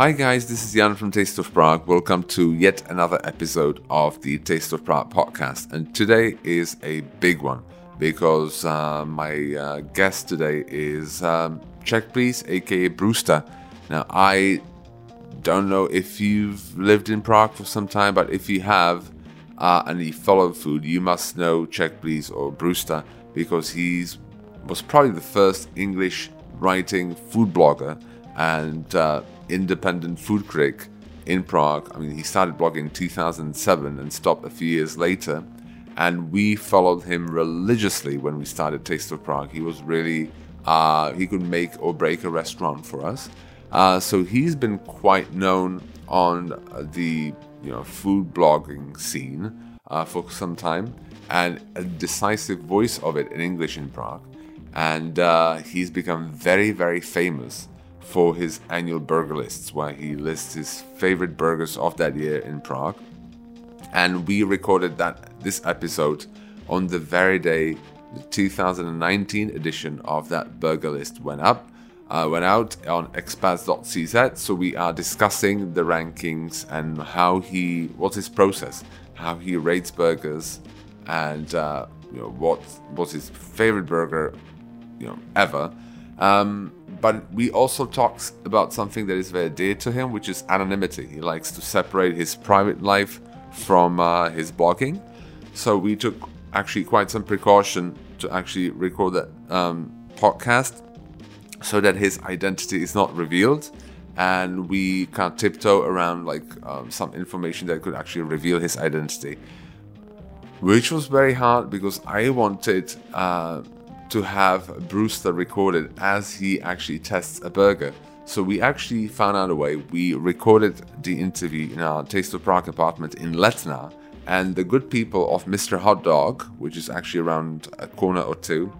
Hi guys, this is Jan from Taste of Prague. Welcome to yet another episode of the Taste of Prague podcast. And today is a big one because uh, my uh, guest today is um, Czech aka Brewster. Now, I don't know if you've lived in Prague for some time, but if you have uh, and you follow food, you must know Czech Please or Brewster because he's was probably the first English writing food blogger and uh, independent food critic in Prague. I mean, he started blogging in 2007 and stopped a few years later. And we followed him religiously when we started Taste of Prague. He was really, uh, he could make or break a restaurant for us. Uh, so he's been quite known on the you know food blogging scene uh, for some time and a decisive voice of it in English in Prague. And uh, he's become very, very famous for his annual burger lists, where he lists his favorite burgers of that year in Prague. And we recorded that this episode on the very day the 2019 edition of that burger list went up. Uh, went out on expats.cz, so we are discussing the rankings and how he, what's his process, how he rates burgers, and uh, you know what was his favorite burger, you know ever. Um, but we also talked about something that is very dear to him, which is anonymity. He likes to separate his private life from uh, his blogging. So we took actually quite some precaution to actually record that um, podcast so that his identity is not revealed. And we kind of tiptoe around like um, some information that could actually reveal his identity, which was very hard because I wanted. Uh, to have Brewster recorded as he actually tests a burger. So we actually found out a way. We recorded the interview in our Taste of Prague apartment in Letna, and the good people of Mr. Hot Dog, which is actually around a corner or two,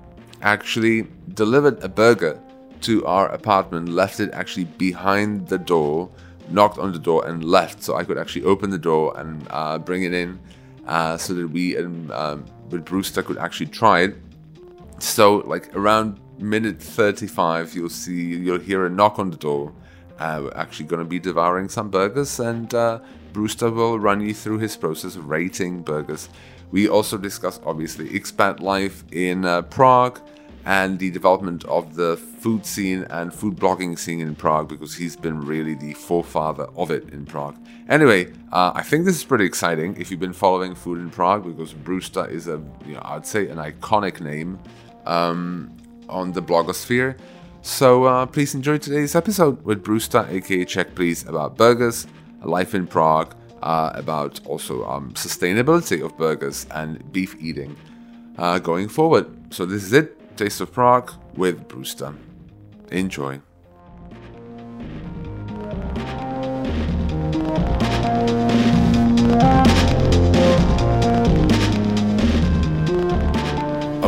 actually delivered a burger to our apartment, left it actually behind the door, knocked on the door, and left. So I could actually open the door and uh, bring it in uh, so that we and um, Brewster could actually try it so, like around minute 35, you'll see, you'll hear a knock on the door. Uh, we're actually going to be devouring some burgers, and uh, Brewster will run you through his process of rating burgers. We also discuss, obviously, expat life in uh, Prague and the development of the food scene and food blogging scene in Prague because he's been really the forefather of it in Prague. Anyway, uh, I think this is pretty exciting if you've been following food in Prague because Brewster is a, you know, I'd say an iconic name um, on the blogosphere. So uh, please enjoy today's episode with Brewster, aka Czech Please, about burgers, life in Prague, uh, about also um, sustainability of burgers and beef eating uh, going forward. So this is it, Taste of Prague with Brewster. Enjoy.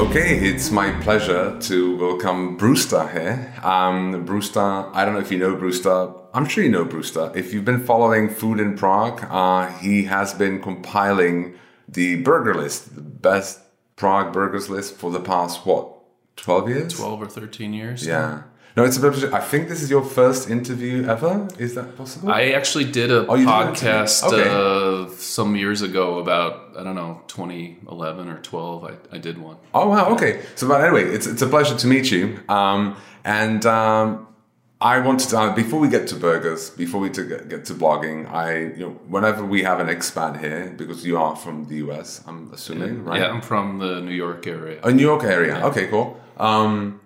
Okay, it's my pleasure to welcome Brewster here. Um, Brewster, I don't know if you know Brewster. I'm sure you know Brewster. If you've been following Food in Prague, uh, he has been compiling the burger list, the best Prague burgers list for the past, what, 12 years? 12 or 13 years. Yeah. No, it's a bit. I think this is your first interview ever. Is that possible? I actually did a oh, podcast did okay. uh, some years ago about I don't know 2011 or 12. I, I did one. Oh wow! Okay. So, but anyway, it's it's a pleasure to meet you. Um, and um, I wanted to uh, before we get to burgers, before we to get, get to blogging, I you know whenever we have an expat here because you are from the US, I'm assuming, yeah, right? Yeah, I'm from the New York area. A New York area. Yeah. Okay, cool. Um,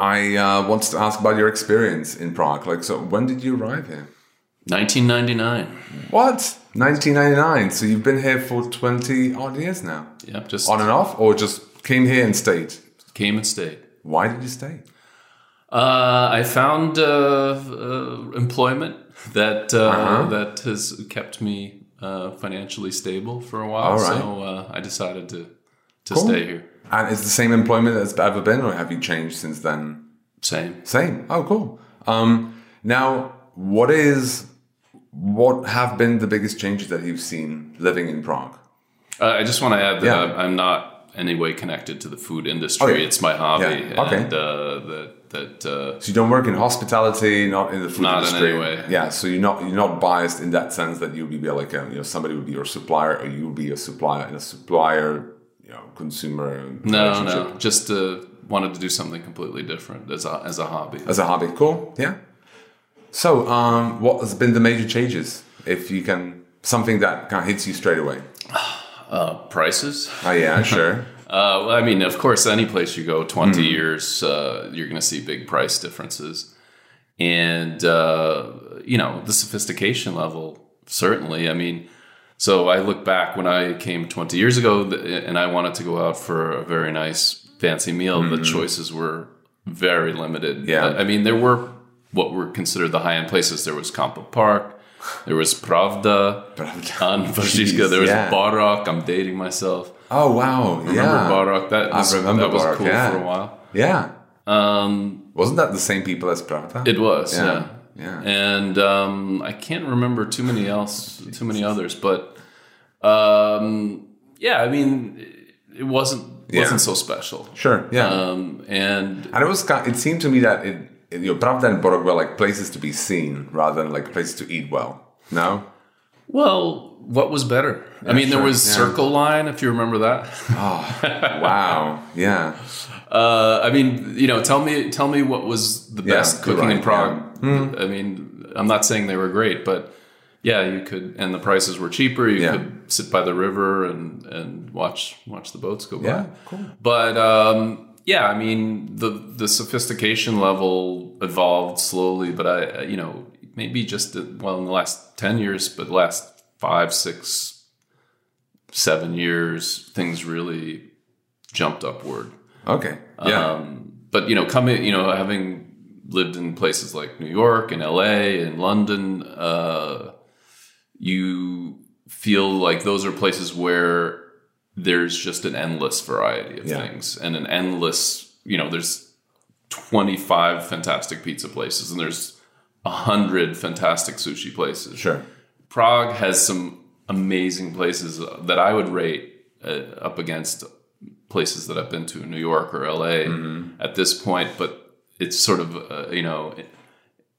I uh, wanted to ask about your experience in Prague. Like, so when did you arrive here? 1999. What? 1999. So you've been here for 20 odd years now. Yep, just on and off, or just came here and stayed. Came and stayed. Why did you stay? Uh, I found uh, uh, employment that uh, uh-huh. that has kept me uh, financially stable for a while. So uh, I decided to to cool. stay here. And is the same employment as ever been, or have you changed since then? Same. Same. Oh, cool. Um, now, what is what have been the biggest changes that you've seen living in Prague? Uh, I just want to add that yeah. I'm not any way connected to the food industry. Oh, yeah. It's my hobby, Yeah, okay. and uh, that that uh, So you don't work in hospitality, not in the food Not in industry. any way. Yeah, so you're not you're not biased in that sense that you'd be like a, you know somebody would be your supplier or you would be a supplier in a supplier you know consumer no, no, just uh, wanted to do something completely different as a as a hobby. as a hobby. Cool. Yeah. So, um, what has been the major changes? If you can, something that kind of hits you straight away. Uh, prices. Oh yeah, sure. Uh, well, I mean, of course, any place you go, 20 years, uh, you're going to see big price differences. And, uh, you know, the sophistication level, certainly. I mean, so I look back when I came 20 years ago and I wanted to go out for a very nice, fancy meal, the choices were very limited. Yeah. I mean, there were what were considered the high end places. There was Kampa Park, there was Pravda, Pravda. on there was yeah. Barock. I'm dating myself. Oh wow, Remember yeah, Barock? That was, remember that was Barock, cool yeah. for a while. yeah. Um, Wasn't that the same people as Pravda? it was, Yeah, yeah. Yeah. And um, I can't remember too many else, too many others, but um, yeah, I mean, it- wasn't Yeah. wasn't so special. Sure, yeah. Um, and and it was. It seemed to me that it, it, you know, Pravda and Barock were like places to be seen rather than like places to eat well. No. well, what was better? I mean, there was yeah. Circle Line, if you remember that. Oh, wow. Yeah. Uh, I mean, you know, tell me, tell me what was the Yeah, best cooking in right, Prague. Hmm. I mean, I'm not saying they were great, but yeah, you could, and the prices were cheaper. You Yeah. could sit by the river and and watch watch the boats go by. Yeah. Cool. But um, yeah, I mean, the the sophistication level evolved slowly, but I, you know, maybe just well in the last ten years, but the last five, six, seven years, things really jumped upward. Okay. Yeah. Um, but you know, coming, you know, having lived in places like New York and LA and London, uh, you feel like those are places where there's just an endless variety of Yeah. things and an endless, you know, there's 25 fantastic pizza places and there's a hundred fantastic sushi places. sure. Prague has some amazing places that I would rate uh, up against places that I've been to in New York or LA Mm-hmm. at this point, but it's sort of uh, you know,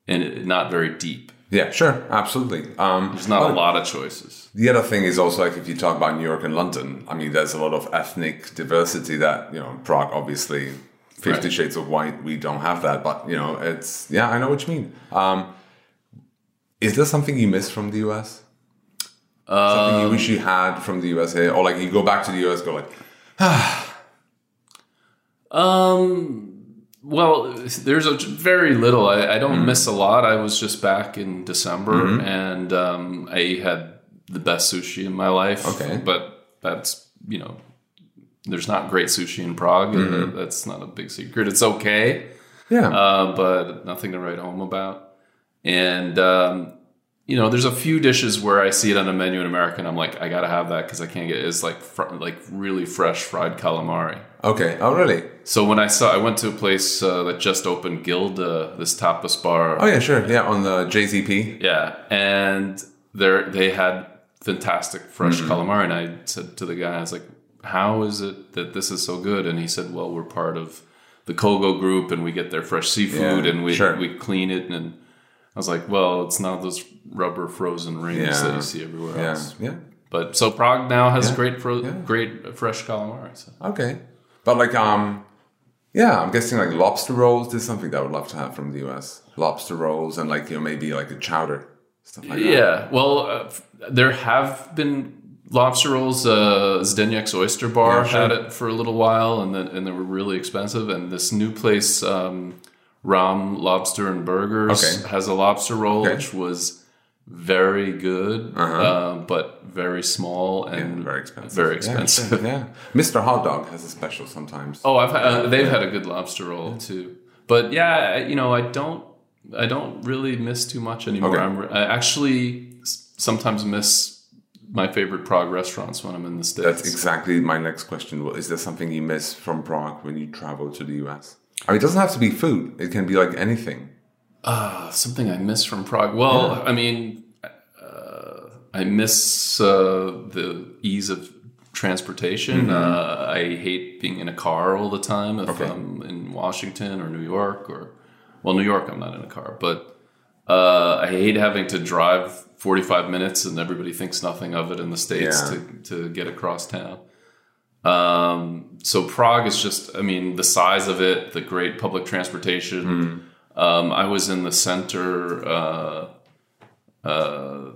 and not very deep. Yeah. Sure. Absolutely. Um, There's not a lot of choices. The other thing is also like if you talk about New York and London, I mean, there's a lot of ethnic diversity that you know Prague obviously. Fifty Right. Shades of White, we don't have that, but you know, it's yeah, I know what you mean. Um, is there something you miss from the US? something you wish you had from the USA, or like you go back to the US, go like, Um. Well, there's a very little. I, I don't miss a lot. I was just back in December, Mm-hmm. and um, I had the best sushi in my life. Okay. but that's you know, there's not great sushi in Prague, Mm-hmm. that's not a big secret. It's okay, yeah, uh, but nothing to write home about. And um, you know, there's a few dishes where I see it on a menu in America, and I'm like, I gotta have that because I can't get. It's like fr- like really fresh fried calamari. Okay, oh really? So when I saw, I went to a place uh, that just opened, Gilda, this tapas bar. Oh yeah, sure, yeah, on the JZP. Yeah, and there they had fantastic fresh Mm-hmm. calamari, and I said to the guy, I was like, "How is it that this is so good?" And he said, "Well, we're part of the Kogo group, and we get their fresh seafood, Yeah, and we sure. we clean it." And I was like, "Well, it's not those rubber frozen rings Yeah. that you see everywhere Yeah, else." yeah, But so Prague now has great fro- great fresh calamari. So. okay. But like, um, yeah, I'm guessing like lobster rolls. Is something that I would love to have from the US. Lobster rolls and like you know maybe like a chowder stuff like that. Yeah, well, uh, there have been lobster rolls. Uh, Zdeněk's Oyster Bar Yeah, sure. had it for a little while, and then and they were really expensive. And this new place, um, Ram Lobster and Burgers, Okay. has a lobster roll Okay. which was very good, uh, but very small and Uh-huh. very expensive. Very expensive. sure, Yeah, Mr. Hot Dog has a special sometimes. Oh, I've uh, they've had a good lobster roll too. But yeah, you know, I don't I don't really miss too much anymore. Okay. I'm, I actually sometimes miss my favorite Prague restaurants when I'm in the states. That's exactly my next question. Well, Is there something you miss from Prague when you travel to the US? I mean, it doesn't have to be food. It can be like anything. Uh, something I miss from Prague. Well, I mean, uh, I miss uh, the ease of transportation. Uh, I hate being in a car all the time if Okay. I'm in Washington or New York or well, New York I'm not in a car, but uh, I hate having to drive 45 minutes and everybody thinks nothing of it in the states Yeah. to to get across town. Um, so Prague is just, I mean, the size of it, the great public transportation. Um, I was in the center uh, uh, a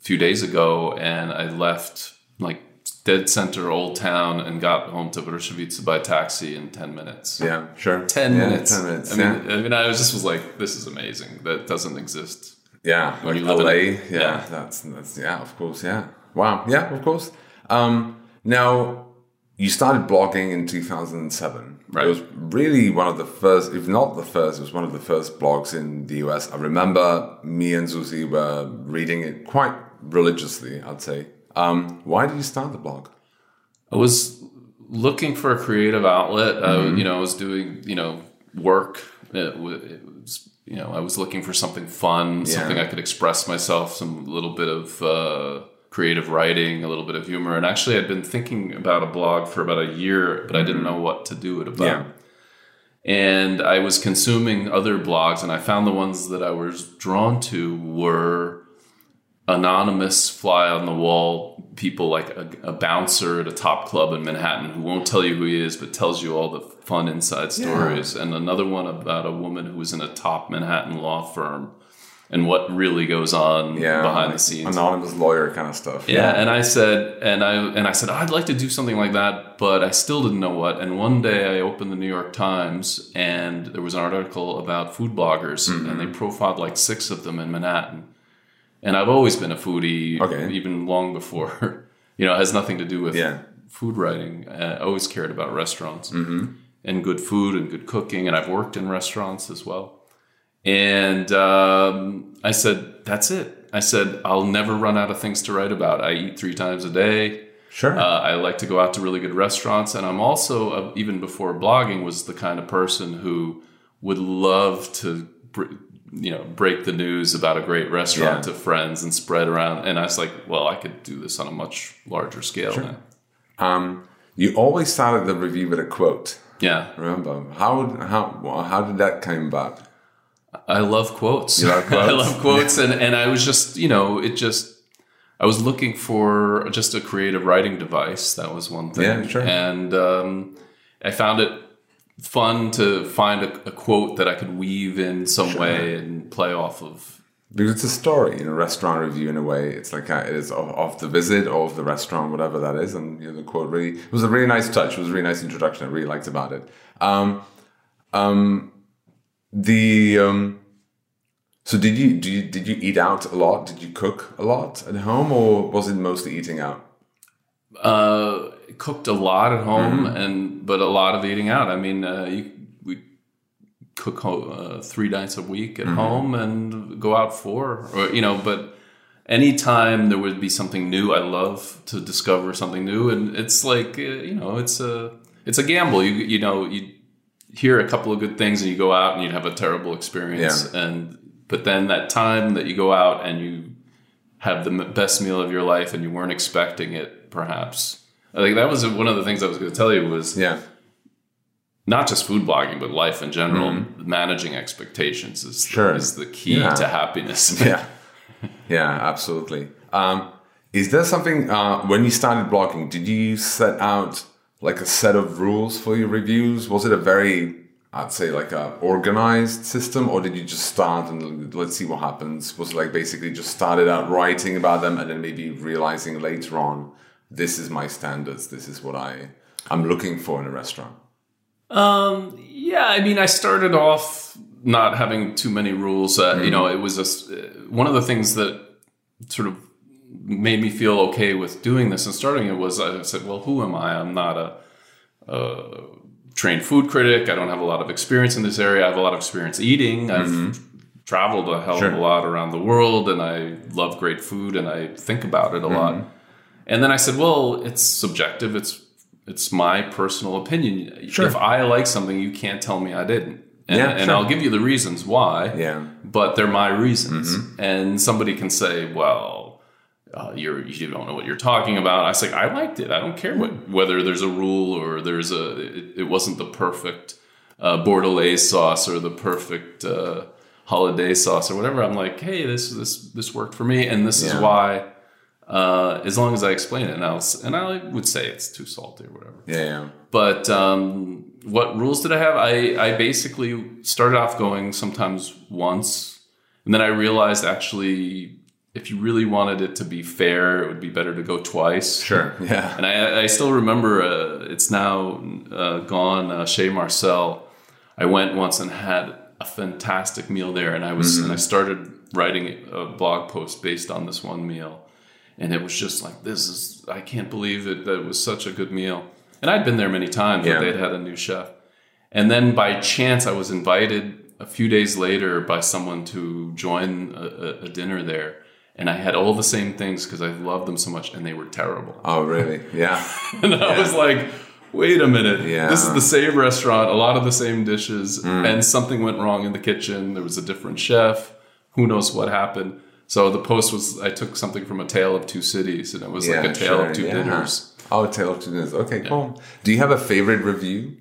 few days ago, and I left like dead center Old Town and got home to Brushevice by taxi in ten minutes. Yeah, sure. Ten Yeah, minutes. Ten minutes. I mean, I mean, I was just was like, this is amazing. That doesn't exist. yeah, yeah. Like you live in LA. yeah, yeah. that's that's yeah, of course. Yeah. Wow. Yeah, of course. Um, now you started blogging in 2007. Right. It was really one of the first, if not the first, it was one of the first blogs in the US. I remember me and Zuzi were reading it quite religiously, I'd say. Um, why did you start the blog? I was looking for a creative outlet. Uh, you know, I was doing you know work. It, it was you know I was looking for something fun, something I could express myself, some little bit of uh, creative writing, a little bit of humor. And actually, I'd been thinking about a blog for about a year, but I didn't mm-hmm. know what to do it about. Yeah. And I was consuming other blogs, and I found the ones that I was drawn to were anonymous fly on the wall people like a, a bouncer at a top club in Manhattan who won't tell you who he is but tells you all the fun inside stories and another one about a woman who was in a top Manhattan law firm and what really goes on Yeah, behind like the scenes anonymous lawyer kind of stuff. yeah, and I said, and I and I said, I'd like to do something like that, but I still didn't know what. And one day I opened the New York Times, and there was an article about food bloggers, and they profiled like six of them in Manhattan. And I've always been a foodie, Okay. even long before. You know, it has nothing to do with Yeah. food writing. Uh, I always cared about restaurants and good food and good cooking, and I've worked in restaurants as well. And um, I said, that's it. I said, I'll never run out of things to write about. I eat three times a day. Sure. Uh, I like to go out to really good restaurants. And I'm also, uh, even before blogging, was the kind of person who would love to, br- you know, break the news about a great restaurant Yeah. to friends and spread around. And I was like, well, I could do this on a much larger scale now. um, you always started the review with a quote. Yeah. Remember how how how did that come about? I love quotes. like quotes? I love quotes, and and I was just you know it just I was looking for just a creative writing device. That was one thing. Yeah, sure. And um, I found it fun to find a, a quote that I could weave in some way and play off of. Because it's a story in a restaurant review in a way. It's like a, it is of, of the visit or of the restaurant, whatever that is. And you know, the quote really it was a really nice touch. It was a really nice introduction. I really liked about it. Um, um, the um, so did you, did you did you eat out a lot? Did you cook a lot at home, or was it mostly eating out? Uh, cooked a lot at home, Mm-hmm. and but a lot of eating out. I mean, uh, you, we cook uh, three nights a week Mm-hmm. at home and go out four, or you know. But anytime there would be something new, I love to discover something new, and it's like uh, you know, it's a it's a gamble. You you know you hear a couple of good things and you go out and you'd have a terrible experience, and but then that time that you go out and you have the m- best meal of your life and you weren't expecting it perhaps i think that was one of the things i was going to tell you was Yeah, not just food blogging but life in general managing expectations is, Mm-hmm. Sure. is the key Yeah. to happiness yeah, yeah, absolutely. Um, is there something uh, when you started blogging? Did you set out like a set of rules for your reviews? Was it a very, I'd say, like a organized system, or did you just start and let's see what happens? Was it like basically just started out writing about them and then maybe realizing later on, this is my standards, this is what I I'm looking for in a restaurant. Um, yeah, I mean, I started off not having too many rules. Uh, You know, it was a s one of the things that sort of made me feel okay with doing this and starting it was I said, well, who am I? I'm not a, a trained food critic. I don't have a lot of experience in this area. I have a lot of experience eating. I've traveled a hell of a lot around the world and I love great food and I think about it a lot. And then I said, well, it's subjective. It's it's my personal opinion. Sure. If I like something, you can't tell me I didn't. And, Yeah, and sure. I'll give you the reasons why. Yeah. But they're my reasons. Mm-hmm. And somebody can say, well, uh, you're you don't know what you're talking about. I was like, I liked it. I don't care what whether there's a rule or there's a. It, it wasn't the perfect uh, bordelaise sauce or the perfect uh, hollandaise sauce or whatever. I'm like, hey, this this this worked for me, and this yeah. is why. Uh, as long as I explain it, and, I'll, and I would say it's too salty or whatever. Yeah. yeah. But um, what rules did I have? I I basically started off going sometimes once, and then I realized actually if you really wanted it to be fair, it would be better to go twice. Sure. Yeah. And I, I still remember uh, it's now uh, gone. Uh, Chez Marcel. I went once and had a fantastic meal there, and I was mm-hmm. and I started writing a blog post based on this one meal, and it was just like this is I can't believe it that it was such a good meal. And I'd been there many times, yeah. but they'd had a new chef. And then by chance, I was invited a few days later by someone to join a, a dinner there and I had all the same things because I loved them so much, and they were terrible. Oh, really? Yeah. and I was like, wait a minute. Yeah. This is the same restaurant, a lot of the same dishes, mm. and something went wrong in the kitchen. There was a different chef. Who knows what happened? So the post was I took something from a tale of two cities, and it was yeah, like a tale sure. of two yeah. dinners. Oh, tale of two dinners. Okay, cool. Do you have a favorite review?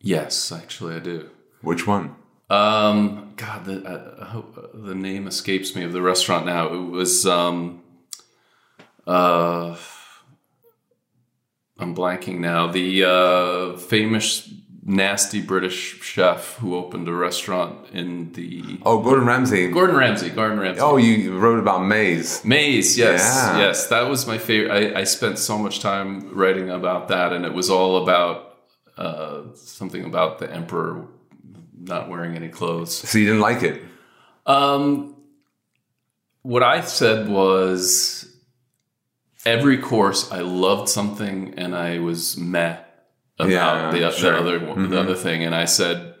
Yes, actually, I do. Which one? Um, God, the, I hope uh, the name escapes me of the restaurant now. It was um, uh, I'm blanking now. The uh, famous nasty British chef who opened a restaurant in the oh Gordon Ramsay. Gordon Ramsay. Gordon Ramsay. Oh, you wrote about Maze. Maze. Yes. Yeah. Yes. That was my favorite. I, I spent so much time writing about that, and it was all about uh, something about the emperor not wearing any clothes. So you didn't like it? Um, what I said was every course I loved something and I was meh about yeah, the, sure. the, other mm-hmm. the other thing, and I said,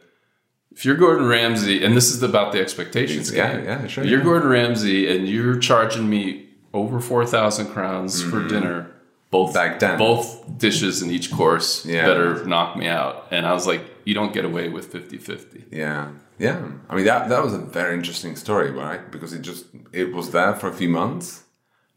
if you're Gordon Ramsay, and this is about the expectations yeah, game. Yeah, sure. You're yeah. Gordon Ramsay, and you're charging me over four thousand crowns mm-hmm. for dinner. Both back then, both dishes in each course yeah. better knock me out. And I was like, you don't get away with 50-50. Yeah. Yeah. I mean that that was a very interesting story, right? Because it just it was there for a few months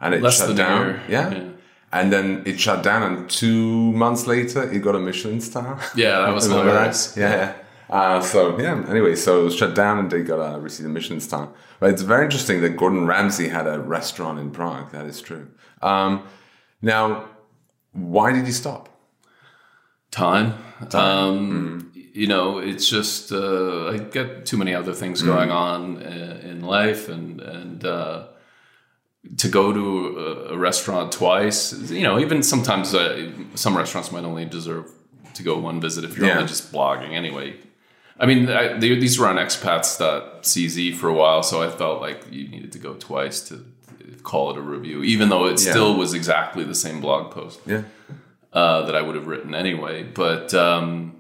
and it Less shut down. Yeah. yeah. And then it shut down and two months later it got a Michelin star. Yeah, that was hilarious. That? Yeah. Uh, so yeah. Anyway, so it was shut down, and they got a received a Michelin star. But it's very interesting that Gordon Ramsay had a restaurant in Prague. That is true. Um, now, why did you stop? Time. Time. Um, mm you know, it's just uh, I get too many other things going mm. on uh, in life, and and uh, to go to a, a, restaurant twice, you know, even sometimes uh, some restaurants might only deserve to go one visit if you're yeah. only just blogging anyway. I mean, I, they, these were on expats.cz for a while, so I felt like you needed to go twice to call it a review, even though it yeah. still was exactly the same blog post. Yeah. Uh, that I would have written anyway, but. Um,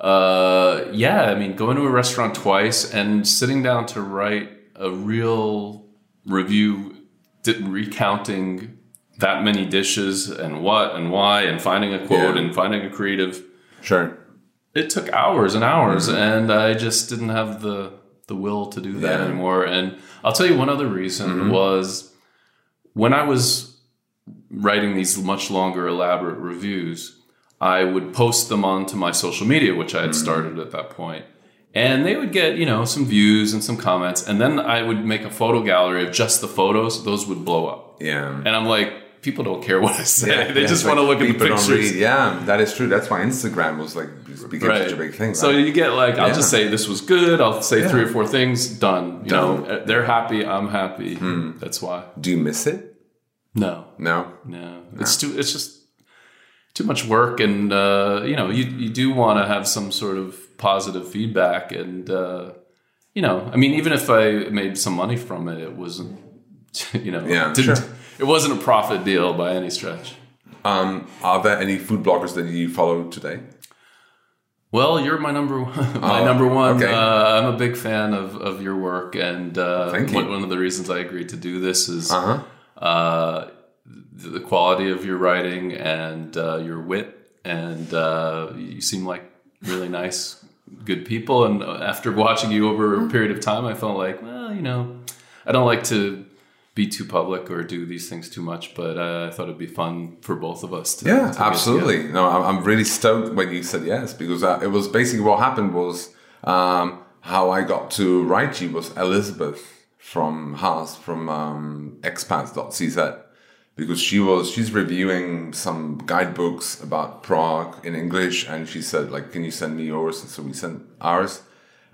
uh, yeah, I mean, going to a restaurant twice and sitting down to write a real review, recounting that many dishes and what and why, and finding a quote yeah. and finding a creative. Sure. It took hours and hours, mm-hmm. and I just didn't have the the will to do that yeah. anymore. And I'll tell you one other reason mm-hmm. was when I was writing these much longer, elaborate reviews. I would post them onto my social media, which I had mm. started at that point, and they would get you know some views and some comments, and then I would make a photo gallery of just the photos. Those would blow up. Yeah, and I'm like, people don't care what I say; yeah, they yeah, just want like to look at the pictures. Yeah, that is true. That's why Instagram was like became right. such a big thing. Right? So you get like, I'll yeah. just say this was good. I'll say three or four things. Done. You done. know, they're happy. I'm happy. Mm. That's why. Do you miss it? No. No. No. no. It's too. It's just too much work and uh, you know you, you do want to have some sort of positive feedback and uh, you know i mean even if i made some money from it it wasn't you know yeah sure. It wasn't a profit deal by any stretch um, are there any food bloggers that you follow today well, you're my number one. my oh, number one. Okay. Uh, I'm a big fan of, of your work, and uh, one, one, of the reasons I agreed to do this is uh-huh. uh, the quality of your writing and uh, your wit, and uh, you seem like really nice, good people. And after watching you over a period of time, I felt like, well, you know, I don't like to be too public or do these things too much, but uh, I thought it'd be fun for both of us. To, yeah, to absolutely. No, I'm, really stoked when you said yes because uh, it was basically what happened was um, how I got to write you was Elizabeth from Haas from um, expats.cz because she was she's reviewing some guidebooks about Prague in English and she said like can you send me yours and so we sent ours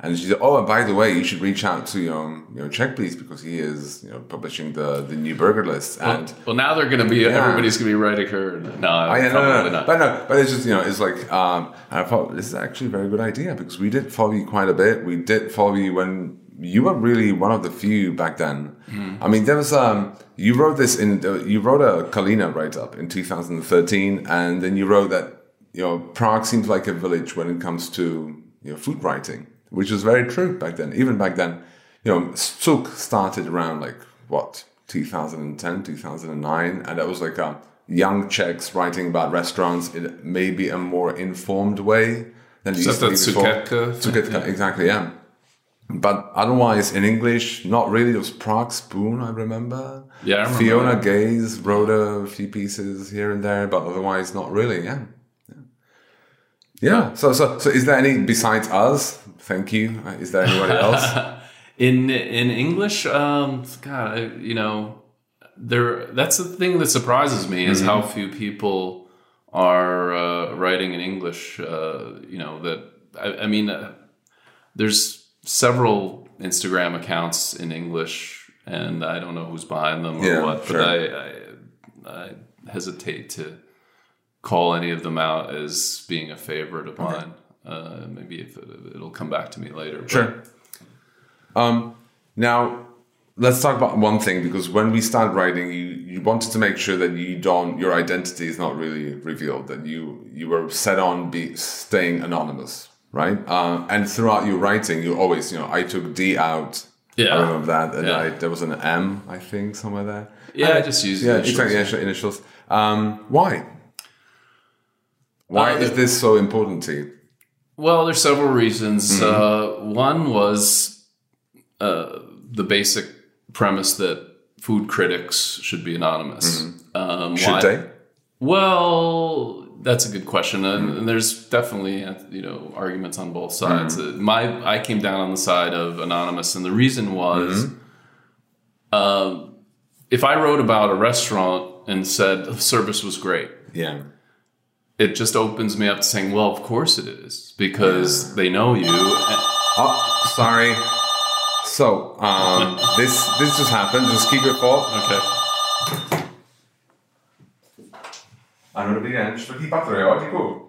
and she said, "Oh, and by the way, you should reach out to um, you know Czech Please because he is you know publishing the the new burger list." Well, and well, now they're going to be yeah. everybody's going to be writing her. No, yeah, no, no, no, no. but no, but it's just you know it's like um, and I thought this is actually a very good idea because we did follow you quite a bit. We did follow you when you were really one of the few back then. Mm. I mean, there was um, you wrote this in uh, you wrote a Kalina write up in 2013, and then you wrote that you know Prague seems like a village when it comes to you know food writing which was very true back then. Even back then, you know, Suk started around like what 2010, 2009, and that was like a young Czechs writing about restaurants in maybe a more informed way than you used to Suketka, exactly, yeah. But otherwise, in English, not really. It was Prague Spoon, I remember. Yeah, I remember Fiona that. Gaze wrote a few pieces here and there, but otherwise, not really. Yeah. Yeah. So, so, so is there any besides us? Thank you. Uh, is there anyone else? in in English, um, God, you know, there. That's the thing that surprises me is mm-hmm. how few people are uh, writing in English. Uh, you know that. I, I mean, uh, there's several Instagram accounts in English, and I don't know who's behind them or yeah, what, sure. but I, I, I hesitate to call any of them out as being a favorite of okay. mine. Uh, maybe if it, will come back to me later. But. Sure. Um, now, let's talk about one thing because when we started writing, you you wanted to make sure that you don't your identity is not really revealed. That you you were set on be staying anonymous, right? Uh, and throughout your writing, you always you know I took D out. Yeah, I remember that, and yeah. I, there was an M, I think, somewhere there. Yeah, and I just used yeah, initials. exactly initials. Um, why? Why uh, is this so important to you? Well, there's several reasons. Mm-hmm. Uh, one was uh, the basic premise that food critics should be anonymous. Mm-hmm. Um, should why? they? Well, that's a good question, and, mm-hmm. and, there's definitely you know arguments on both sides. Mm-hmm. Uh, my I came down on the side of anonymous, and the reason was. Mm-hmm. Uh, if I wrote about a restaurant and said the service was great, yeah, it just opens me up to saying, well, of course it is because they know you. oh, sorry. So, um, this this just happened. Just keep it full. Okay. Ano, dobrý den, čtvrtý patro, jo, děkuju.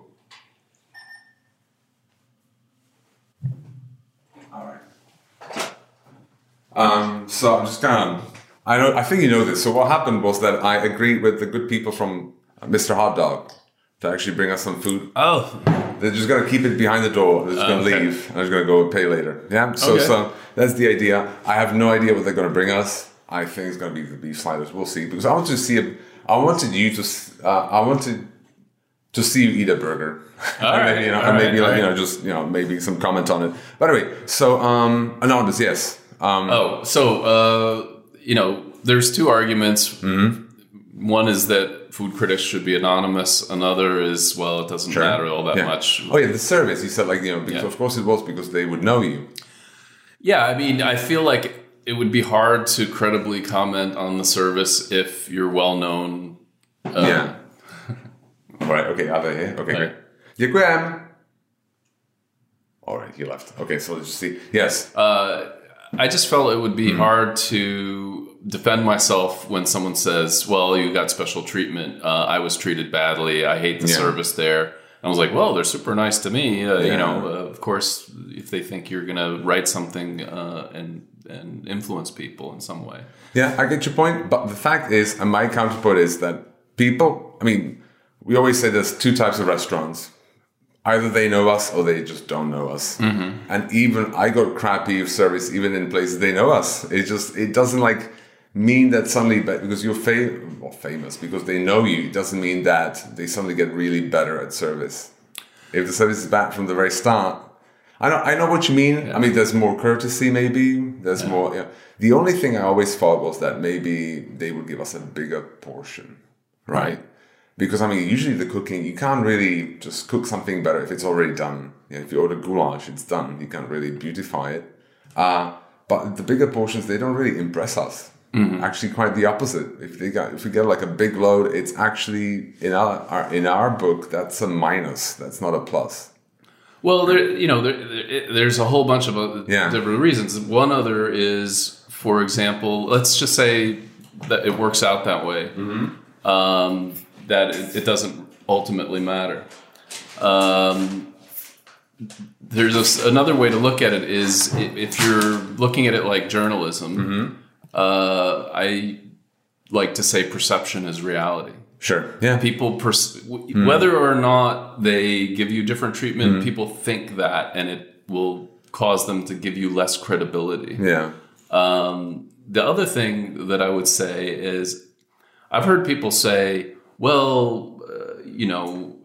Alright. Um, so I'm just gonna, I know, I think you know this. So what happened was that I agreed with the good people from Mr. Hot Dog to actually bring us some food. Oh. They're just gonna keep it behind the door. They're just gonna okay. leave. I'm just gonna go pay later. Yeah. So okay. so that's the idea. I have no idea what they're gonna bring us. I think it's gonna be the beef sliders. We'll see because I want to see. A, I wanted you to. Uh, I wanted to see you eat a burger. All right. maybe, you know, and maybe right, like right. you know, just you know, maybe some comment on it. But anyway, so um, anonymous, yes. Um, oh, so uh, you know, there's two arguments. Mm-hmm. One is that food critics should be anonymous. Another is well, it doesn't sure. matter all that yeah. much. Oh yeah, the service. You said like you know, because yeah. of course it was because they would know you. Yeah, I mean, I feel like it would be hard to credibly comment on the service if you're well known. Um, yeah. all right. Okay. Other here. Okay. Right. Great. Děkujem. All right. He left. Okay. So let's just see. Yes. Uh, I just felt it would be mm-hmm. hard to defend myself when someone says, "Well, you got special treatment. Uh, I was treated badly. I hate the yeah. service there." I was like, "Well, they're super nice to me. Uh, yeah. You know, uh, of course, if they think you're gonna write something uh, and and influence people in some way." Yeah, I get your point, but the fact is, and my counterpoint is that people. I mean, we always say there's two types of restaurants. Either they know us or they just don't know us. Mm-hmm. And even I got crappy service even in places they know us. It just it doesn't like mean that suddenly because you're fam- well, famous because they know you it doesn't mean that they suddenly get really better at service if the service is bad from the very start I know, I know what you mean. Yeah. I mean, there's more courtesy, maybe. There's yeah. more. Yeah. The only thing I always thought was that maybe they would give us a bigger portion, right? right. Because I mean, usually the cooking, you can't really just cook something better if it's already done. You know, if you order goulash, it's done. You can't really beautify it. Uh, but the bigger portions, they don't really impress us. Mm-hmm. Actually, quite the opposite. If they got, if we get like a big load, it's actually in our, our in our book that's a minus. That's not a plus. Well, there, you know, there, there's a whole bunch of yeah. different reasons. One other is, for example, let's just say that it works out that way, mm-hmm. um, that it, it, doesn't ultimately matter. Um, there's a, another way to look at it is if you're looking at it like journalism. Mm-hmm. Uh, I like to say perception is reality. Sure. Yeah. People, pers- mm. whether or not they give you different treatment, mm. people think that, and it will cause them to give you less credibility. Yeah. Um, the other thing that I would say is, I've heard people say, "Well, uh, you know,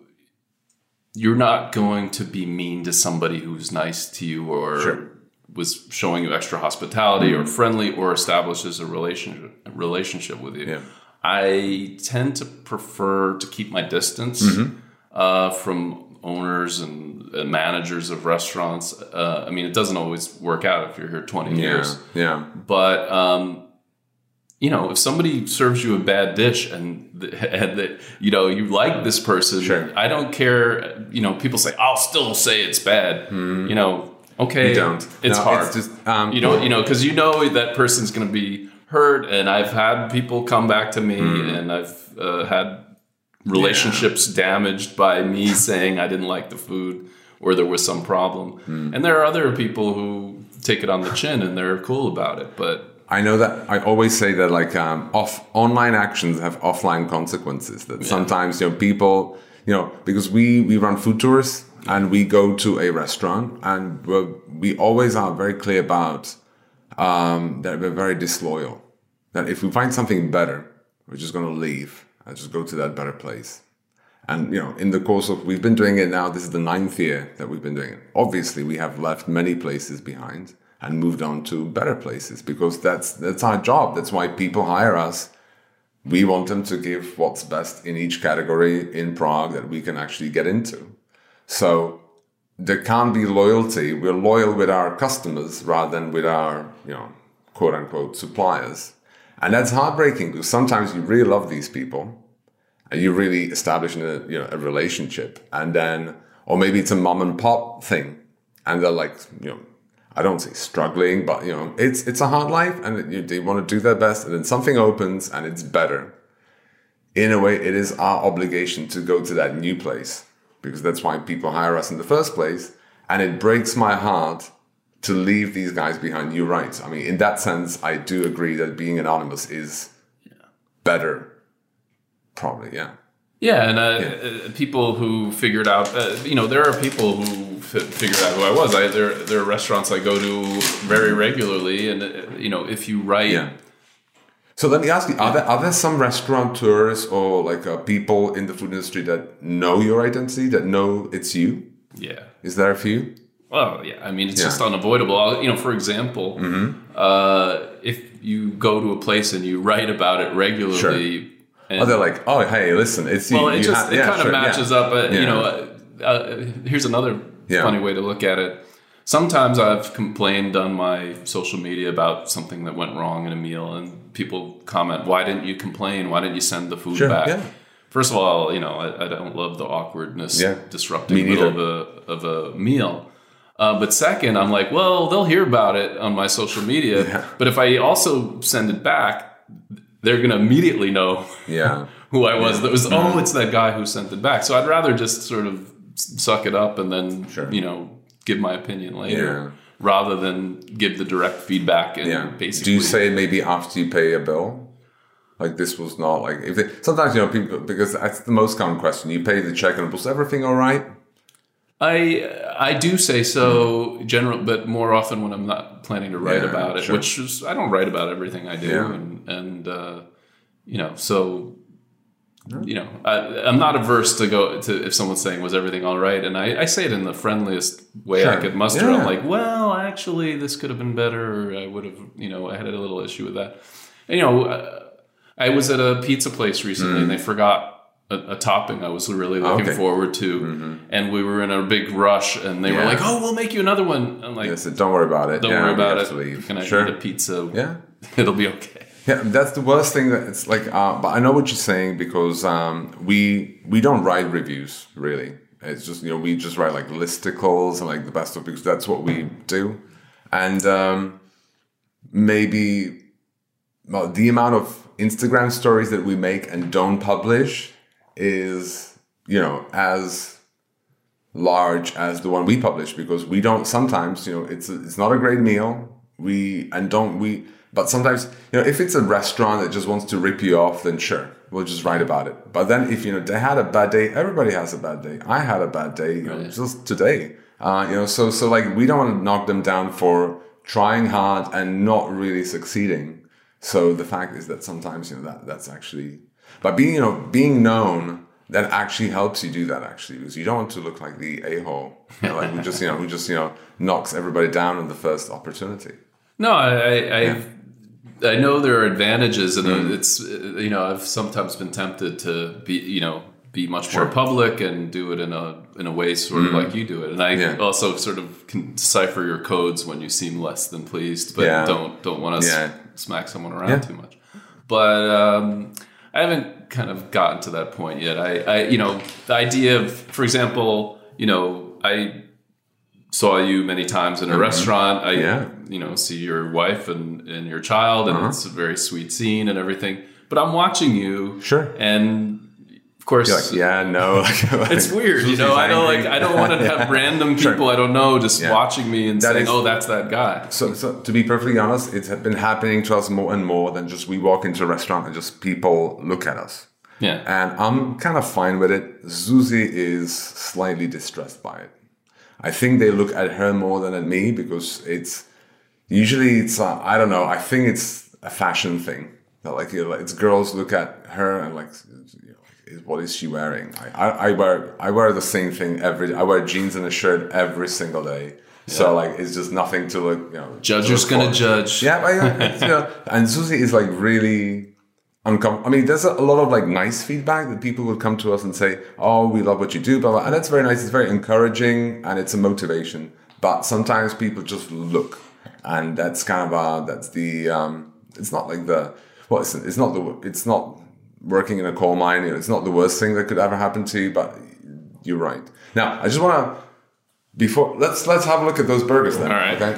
you're not going to be mean to somebody who's nice to you or." Sure was showing you extra hospitality or friendly or establishes a relationship relationship with you. Yeah. I tend to prefer to keep my distance mm-hmm. uh, from owners and, managers of restaurants. Uh, I mean, it doesn't always work out if you're here 20 yeah, years. Yeah. But, um, you know, if somebody serves you a bad dish and, and that, you know, you like this person, sure. I don't care. You know, people say, I'll still say it's bad. mm You know, okay, you don't. It's no, hard. It's just, um, you know, you know, because you know that person's going to be hurt and I've had people come back to me mm. and I've uh, had relationships yeah. damaged by me saying I didn't like the food or there was some problem. Mm. And there are other people who take it on the chin and they're cool about it, but I know that I always say that like um, off online actions have offline consequences. That yeah. sometimes you know people you know because we we run food tours and we go to a restaurant and we always are very clear about um, that we're very disloyal. That if we find something better, we're just going to leave and just go to that better place. And you know, in the course of we've been doing it now, this is the ninth year that we've been doing it. Obviously, we have left many places behind and moved on to better places because that's that's our job. That's why people hire us. We want them to give what's best in each category in Prague that we can actually get into. So there can't be loyalty. We're loyal with our customers rather than with our, you know, quote unquote suppliers. And that's heartbreaking because sometimes you really love these people and you really establish a, you know, a relationship and then, or maybe it's a mom and pop thing and they're like, you know, I don't say struggling, but you know, it's, it's a hard life and you, they want to do their best and then something opens and it's better. In a way, it is our obligation to go to that new place because that's why people hire us in the first place. And it breaks my heart to leave these guys behind. You're right. I mean, in that sense, I do agree that being anonymous is yeah. better. Probably, yeah. Yeah, and uh, yeah. Uh, people who figured out, uh, you know, there are people who f- figured out who I was. I, there, there are restaurants I go to very regularly, and uh, you know, if you write yeah. So let me ask you: Are there are there some restaurateurs or like uh, people in the food industry that know your identity, that know it's you? Yeah. Is there a few? Well, yeah. I mean, it's yeah. just unavoidable. You know, for example, mm-hmm. uh, if you go to a place and you write about it regularly. Sure. And, oh, they're like, oh, hey, listen, it's well, you. it just ha- it yeah, kind of sure, matches yeah. up. Uh, you know, uh, uh, here's another funny way to look at it sometimes I've complained on my social media about something that went wrong in a meal, and people comment, "Why didn't you complain? Why didn't you send the food sure, back?" Yeah. First of all, you know, I, I don't love the awkwardness yeah. disrupting the middle of a of a meal. Uh, but second, I'm like, well, they'll hear about it on my social media. Yeah. But if I also send it back, they're going to immediately know yeah. who I was. That was, oh, it's that guy who sent it back. So I'd rather just sort of suck it up and then, sure. you know, give my opinion later. Yeah. Rather than give the direct feedback and yeah. basically. Do you say maybe after you pay a bill? Like this was not like if they, sometimes you know people because that's the most common question. You pay the check and was everything all right? I I do say so general, but more often when I'm not planning to write yeah, about it, sure. which is I don't write about everything I do, yeah. and and uh, you know so you know, I, am not averse to go to if someone's saying was everything all right, and I, I say it in the friendliest way sure. I could muster. Yeah. I'm like, well, actually, this could have been better, or I would have, you know, I had a little issue with that. And, you know, uh, I was at a pizza place recently, mm. and they forgot a, a, topping I was really looking okay. forward to, mm-hmm. and we were in a big rush, and they yeah. were like, "Oh, we'll make you another one." I'm like, yeah, so "Don't worry about it. Don't worry about it. Can I sure. eat a pizza? Yeah, it'll be okay." Yeah, that's the worst thing. That it's like, uh, but I know what you're saying because um, we we don't write reviews really. It's just you know we just write like listicles and like the best of because that's what we do, and um, maybe well the amount of Instagram stories that we make and don't publish is you know as large as the one we publish because we don't sometimes you know it's it's not a great meal we and don't we but sometimes you know if it's a restaurant that just wants to rip you off then sure we'll just write about it. But then if you know they had a bad day everybody has a bad day. I had a bad day you know just today. Uh, you know so so like we don't want to knock them down for trying hard and not really succeeding. So the fact is that sometimes you know that that's actually but being, you know, being known that actually helps you do that actually because you don't want to look like the a-hole. You know, like who just you know who just you know knocks everybody down in the first opportunity. No i i yeah. I know there are advantages and mm. it's you know i've sometimes been tempted to be you know be much sure. more public and do it in a in a way sort of mm. like you do it and i yeah. also sort of can decipher your codes when you seem less than pleased but yeah. don't don't want to smack someone around too much but um I haven't kind of gotten to that point yet. I, I, you know, the idea of, for example, you know, I saw you many times in a mm-hmm. restaurant. I, yeah. You know, see your wife and, and your child, and uh-huh. it's a very sweet scene and everything. But I'm watching you, sure, and of course, like, yeah, no, it's weird, you know. I don't like, I don't want to have random people sure. I don't know just yeah. watching me and that saying, is, "Oh, that's that guy." So, so to be perfectly honest, it's been happening to us more and more than just we walk into a restaurant and just people look at us. Yeah, and I'm kind of fine with it. Zuzi is slightly distressed by it. I think they look at her more than at me because it's usually it's uh, I don't know. I think it's a fashion thing. That like, you know, it's girls look at her and like is what is she wearing? I, I, I, wear I wear the same thing every. I wear jeans and a shirt every single day. Yeah. So like it's just nothing to look. You know, judge's gonna judge. Yeah, but yeah, you know, and Zuzi is like really uncomfortable. I mean, there's a, a, lot of like nice feedback that people would come to us and say, "Oh, we love what you do," blah blah, and that's very nice. It's very encouraging and it's a motivation. But sometimes people just look, and that's kind of uh that's the um. It's not like the well, it's, it's not the it's not working in a coal mine, you know, it's not the worst thing that could ever happen to you, but you're right. Now, I just want to before let's let's have a look at those burgers then. All right. Okay.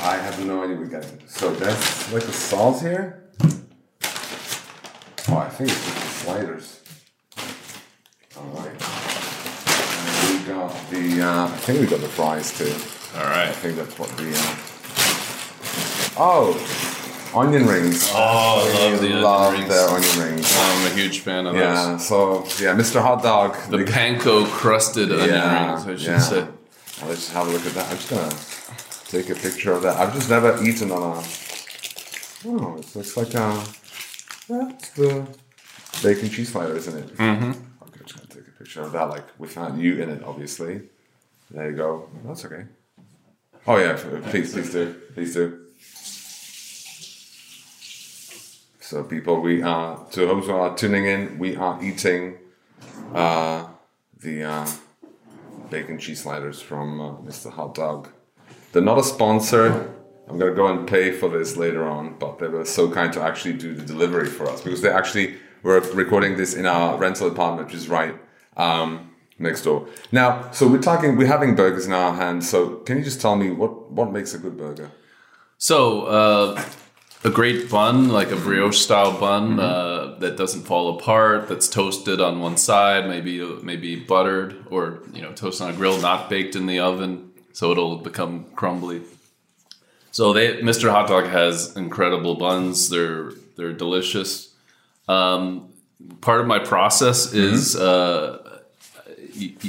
I have no idea what we got. So that's like the sauce here. Oh, I think it's just the sliders. All right. And we got the. Uh, I think we got the fries too. All right. I think that's what the. Uh, oh, onion rings. Oh, I love the love onion rings. onion rings. I'm a huge fan of yeah, those. so yeah, Mr. Hot Dog. The, the panko crusted onion yeah, rings, I should yeah. say. Well, let's just have a look at that. I'm just gonna take a picture of that. I've just never eaten on a. Oh, it looks like a. That's the bacon cheese slider, isn't it? Mm-hmm. Okay, I'm just gonna take a picture of that, like without you in it, obviously. There you go. That's okay. Oh yeah, please, please do, please do. So, people, we are to those who are tuning in, we are eating uh, the uh, bacon cheese sliders from uh, Mr. Hot Dog. They're not a sponsor. I'm gonna go and pay for this later on, but they were so kind to actually do the delivery for us because they actually were recording this in our rental apartment, which is right um, next door. Now, so we're talking, we're having burgers in our hands. So, can you just tell me what what makes a good burger? So. Uh a great bun, like a brioche style bun mm-hmm. uh, that doesn't fall apart, that's toasted on one side, maybe maybe buttered or you know toasted on a grill, not baked in the oven, so it'll become crumbly. So they, Mr. Hot Dog has incredible buns. They're they're delicious. Um, part of my process mm-hmm. is uh,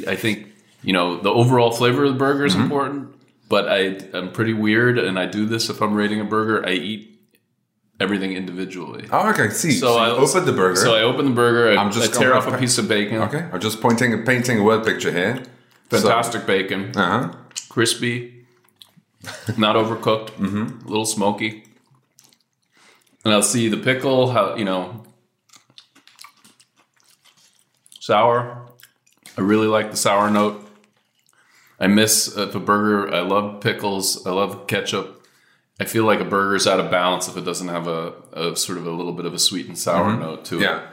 I think you know the overall flavor of the burger is mm-hmm. important, but I I'm pretty weird, and I do this if I'm rating a burger. I eat everything individually. Oh, okay. See, so, so I open the burger. So I open the burger. I, I'm just I tear off a piece of bacon. Okay, I'm just pointing, painting a word picture here. Fantastic so, bacon. Uh huh. Crispy, not overcooked. mm-hmm. A little smoky. And I'll see the pickle. How you know sour. I really like the sour note. I miss uh, a burger. I love pickles. I love ketchup. I feel like a burger is out of balance if it doesn't have a, a sort of a little bit of a sweet and sour mm-hmm. note to yeah.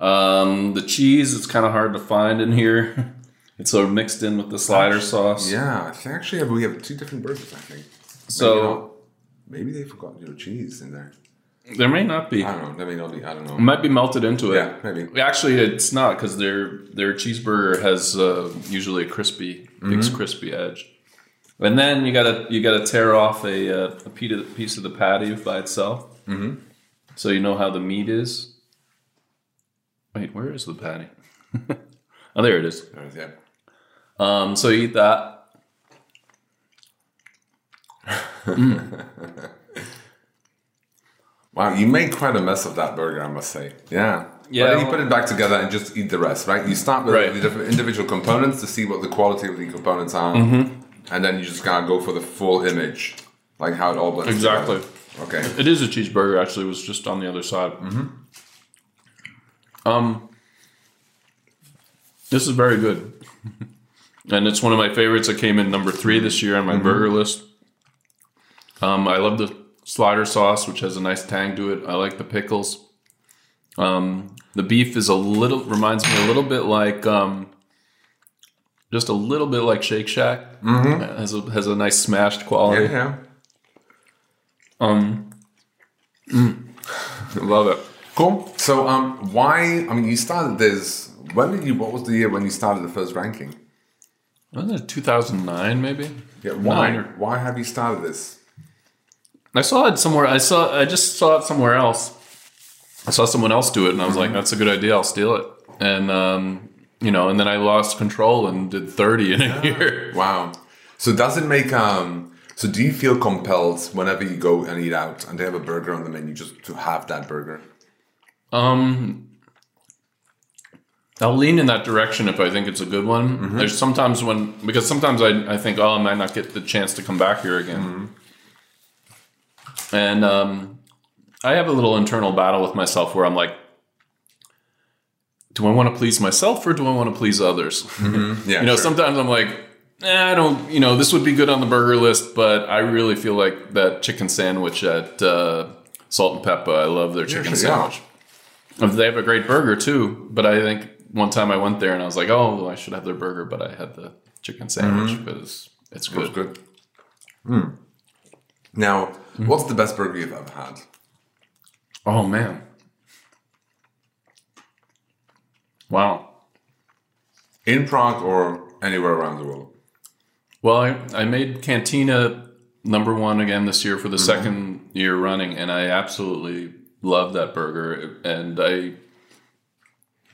it. Um, the cheese is kind of hard to find in here. it's sort of mixed in with the slider sauce. Yeah, actually we have two different burgers. I think. So maybe, maybe they forgot your cheese in there. There may not be. I don't know. There may not be. I don't know. It might be melted into it. Yeah, maybe. Actually, it's not because their their cheeseburger has uh, usually a crispy, big mm-hmm. crispy edge. And then you gotta you gotta tear off a, uh, a piece of, piece of the patty by itself, mm-hmm. so you know how the meat is. Wait, where is the patty? oh, there it is. There it is. Yeah. Um, so you eat that. mm. Wow, you made quite a mess of that burger, I must say. Yeah. Yeah. But then you put it back together and just eat the rest, right? You start with right. the different individual components to see what the quality of the components are, mm-hmm. and then you just gotta go for the full image, like how it all blends. Exactly. Together. Okay. It is a cheeseburger. Actually, it was just on the other side. Mm-hmm. Um, this is very good, and it's one of my favorites. It came in number three this year on my mm-hmm. burger list. Um, I love the slider sauce, which has a nice tang to it. I like the pickles. Um, the beef is a little reminds me a little bit like um, just a little bit like Shake Shack. Mm-hmm. has a has a nice smashed quality. Yeah. yeah. Um, mm, love it. Cool. So, um, why? I mean, you started this. When did you? What was the year when you started the first ranking? Wasn't it 2009, maybe? Yeah. Why? Why have you started this? I saw it somewhere. I saw. I just saw it somewhere else. I saw someone else do it, and I was mm-hmm. like, "That's a good idea. I'll steal it." And um, you know, and then I lost control and did thirty in a year. Wow. So does it make um? So do you feel compelled whenever you go and eat out and they have a burger on the menu just to have that burger? Um, I'll lean in that direction if I think it's a good one. Mm-hmm. There's sometimes when because sometimes I I think oh I might not get the chance to come back here again. Mm-hmm. And um, I have a little internal battle with myself where I'm like, do I want to please myself or do I want to please others? Mm-hmm. Yeah, you know, sure. sometimes I'm like, eh, I don't, you know, this would be good on the burger list, but I really feel like that chicken sandwich at uh, Salt and Pepper. I love their chicken yeah, sure, sandwich. Yeah. They have a great burger too, but I think one time I went there and I was like, oh, well, I should have their burger, but I had the chicken sandwich mm-hmm. because it's good. good. Mm. Now, mm-hmm. what's the best burger you've ever had? Oh man! Wow. In Prague or anywhere around the world? Well, I, I made Cantina number one again this year for the mm-hmm. second year running, and I absolutely love that burger. And I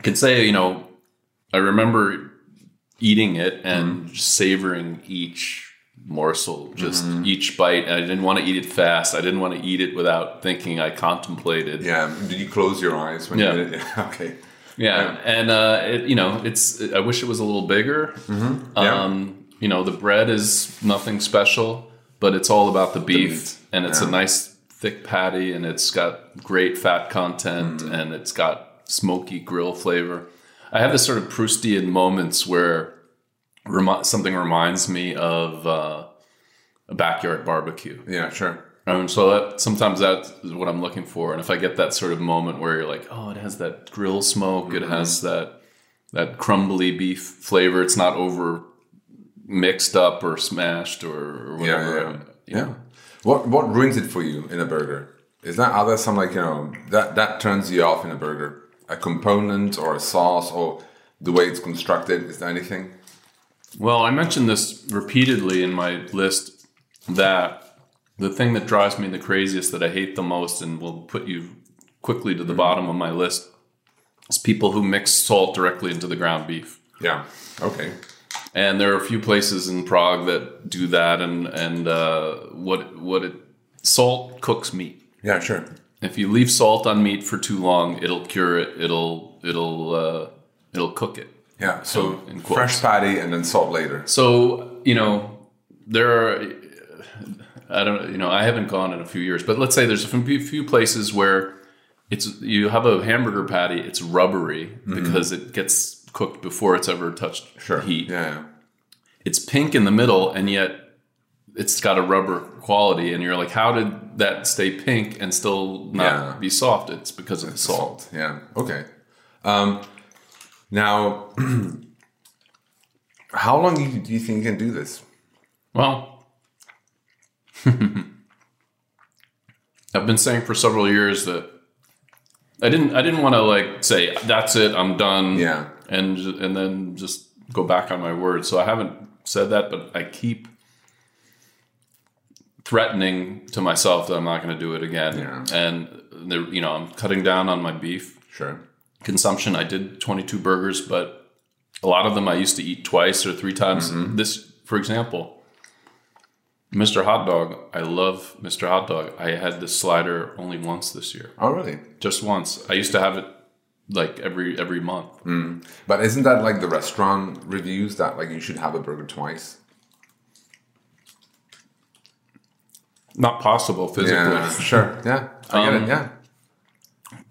can say, you know, I remember eating it and mm-hmm. savoring each morsel, just mm-hmm. each bite. And I didn't want to eat it fast. I didn't want to eat it without thinking. I contemplated. Yeah. Did you close your eyes when yeah. you did it? Yeah. Okay. Yeah, yeah. and uh, it, you know, it's. I wish it was a little bigger. Mm-hmm. Yeah. Um, you know, the bread is nothing special, but it's all about the beef, the and it's yeah. a nice thick patty, and it's got great fat content, mm. and it's got smoky grill flavor. I have this sort of Proustian moments where remi- something reminds me of uh, a backyard barbecue. Yeah, sure. Um, so that sometimes that's what I'm looking for, and if I get that sort of moment where you're like, oh, it has that grill smoke, mm-hmm. it has that that crumbly beef flavor. It's not over mixed up or smashed or, or whatever. Yeah, yeah. yeah. What what ruins it for you in a burger? Is that are there some like you know that that turns you off in a burger? A component or a sauce or the way it's constructed? Is there anything? Well, I mentioned this repeatedly in my list that the thing that drives me the craziest, that I hate the most, and will put you quickly to the bottom of my list, is people who mix salt directly into the ground beef. Yeah. Okay. And there are a few places in Prague that do that, and and uh, what what it salt cooks meat. Yeah, sure. if you leave salt on meat for too long, it'll cure it. It'll it'll uh, it'll cook it. Yeah. So in fresh patty and then salt later. So you know there are. I don't. You know, I haven't gone in a few years, but let's say there's a few places where it's you have a hamburger patty. It's rubbery because it gets cooked before it's ever touched Sure. heat. Yeah. It's pink in the middle, and yet it's got a rubber quality. And you're like, how did that stay pink and still not Yeah. be soft? It's because of the salt. Salt. Yeah. Okay. Um, now, how long do you, do you think you can do this? Well, I've been saying for several years that I didn't. I didn't want to like say that's it. I'm done. Yeah. and and then just go back on my word. So I haven't said that, but I keep threatening to myself that I'm not going to do it again. Yeah. And you know, I'm cutting down on my beef Sure. Consumption. I did 22 burgers, but a lot of them I used to eat twice or three times. This, for example, Mr. Hot Dog. I love Mr. Hot Dog. I had this slider only once this year, Oh, really? just once. I used to have it like every every month. But isn't that like the restaurant reviews that like you should have a burger twice? Not possible physically. Yeah. Sure. Yeah. I get Um, it. Yeah.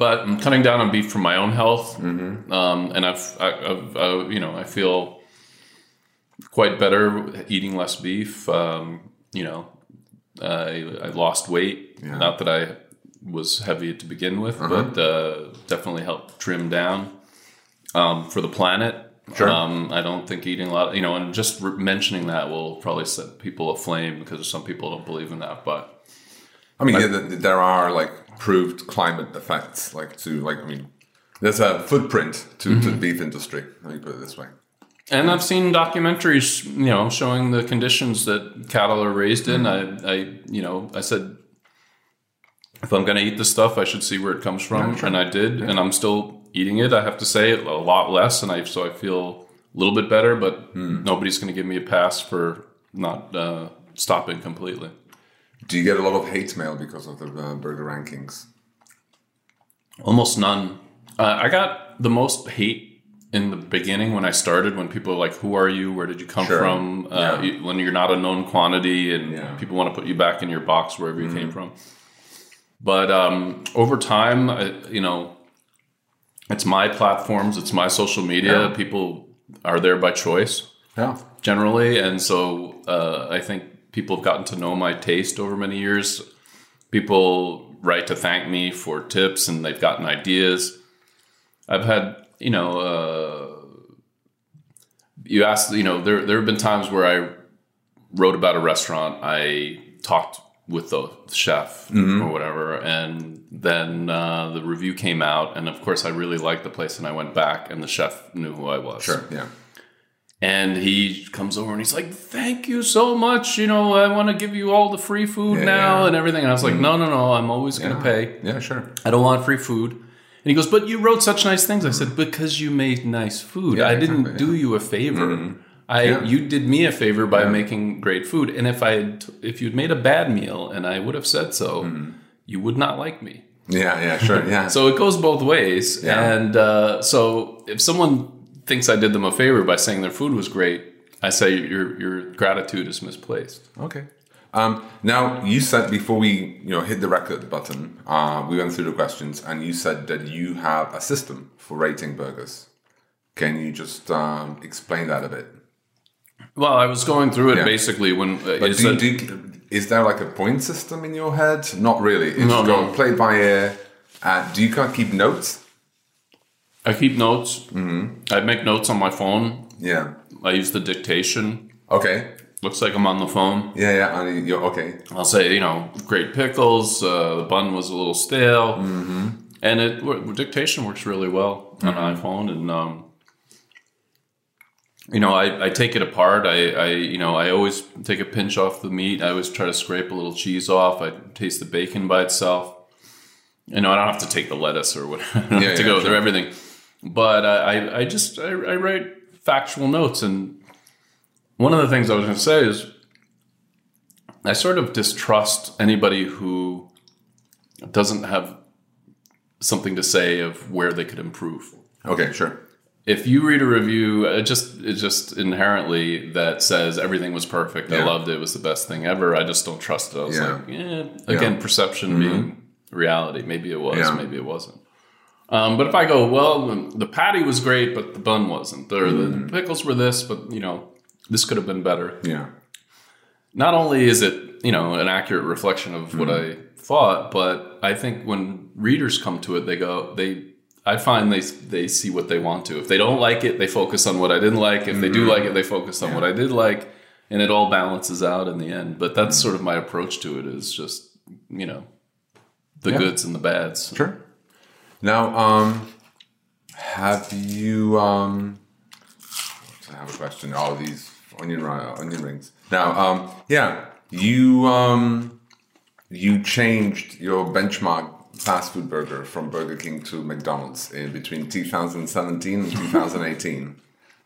But I'm cutting down on beef for my own health, um, and I've, I, I've uh, you know, I feel quite better eating less beef. Um, you know, I, I lost weight. Yeah. Not that I was heavy to begin with, but uh, definitely helped trim down um, for the planet. Sure. Um, I don't think eating a lot, you know, and just re- mentioning that will probably set people aflame because some people don't believe in that. But I mean, yeah, th- there are like proved climate effects, like to like I mean, there's a footprint to, to the beef industry. Let me put it this way. And I've seen documentaries, you know, showing the conditions that cattle are raised in. Mm-hmm. I, I, you know, I said, if I'm going to eat this stuff, I should see where it comes from, and I did, and I'm still eating it. I have to say, a lot less, and I so I feel a little bit better, but hmm. nobody's going to give me a pass for not uh, stopping completely. Do you get a lot of hate mail because of the uh, burger rankings? Almost none. Uh, I got the most hate in the beginning when I started, when people are like, "Who are you? Where did you come Sure. from?" Uh, Yeah. you- when you're not a known quantity, and Yeah. Mm-hmm. people want to put you back in your box wherever you came from. But um, over time, I, you know, it's my platforms, it's my social media. Yeah. People are there by choice Yeah. generally, and so uh, I think people have gotten to know my taste over many years. People write to thank me for tips, and they've gotten ideas. I've had, you know, uh, you asked, you know, there there have been times where I wrote about a restaurant. I talked with the chef Mm-hmm. or whatever, and then uh, the review came out, and of course, I really liked the place, and I went back, and the chef knew who I was. Sure. Yeah. And he comes over and he's like, "Thank you so much. You know, I want to give you all the free food Yeah, now yeah. and everything." And I was like, mm. "No, no, no. I'm always going to pay. Yeah. Sure. I don't want free food." And he goes, "But you wrote such nice things." I said, mm-hmm. "Because you made nice food. Yeah, I didn't exactly, do you a favor. Mm-hmm. I Yeah. you did me a favor by making great food. And if I had, if you'd made a bad meal and I would have said so, mm-hmm. you would not like me." Yeah. Yeah. Sure. Yeah. So it goes both ways. Yeah. And uh, so if someone thinks I did them a favor by saying their food was great, I say your your gratitude is misplaced. Okay. Um, now you said before we you know hit the record button, uh, we went through the questions, and you said that you have a system for rating burgers. Can you just um, explain that a bit? Well, I was going through it Yeah. basically when uh, But is do that- do you- is there like a point system in your head? Not really. It's No, no. play by ear. Uh, do you kind of keep notes? I keep notes. Mm-hmm. I make notes on my phone. Yeah. I use the dictation. Okay. Looks like I'm on the phone. Yeah. Yeah. I mean, okay. I'll say, you know, great pickles. Uh, the bun was a little stale, mm-hmm. and it dictation works really well on an iPhone. And um, you know, I, I take it apart. I, I you know I always take a pinch off the meat. I always try to scrape a little cheese off. I taste the bacon by itself. You know, I don't have to take the lettuce or whatever. I don't Yeah, have to yeah, go sure. through everything. But I, I, just I, I write factual notes and one of the things I was going to say is I sort of distrust anybody who doesn't have something to say of where they could improve. Okay, sure. If you read a review, it just it just inherently that says everything was perfect. I loved it. It was the best thing ever. I just don't trust it. I was Yeah. like, eh, yeah. Again, perception mm-hmm. being reality. Maybe it was. Yeah. Maybe it wasn't. Um, but if I go, well, the, patty was great, but the bun wasn't, or the pickles were this, but you know, this could have been better. Yeah. Not only is it you know an accurate reflection of what Mm-hmm. I thought, but I think when readers come to it, they go they. I find they they see what they want to. If they don't like it, they focus on what I didn't like. If they do Mm-hmm. like it, they focus on what I did like, and it all balances out in the end. But that's Mm-hmm. sort of my approach to it. Is just you know the Yeah. goods and the bads. Sure. Now, um, have you? Um, I have a question. All these onion onion rings. Now, um, yeah, you um, you changed your benchmark fast food burger from Burger King to McDonald's in between 2017 and 2018.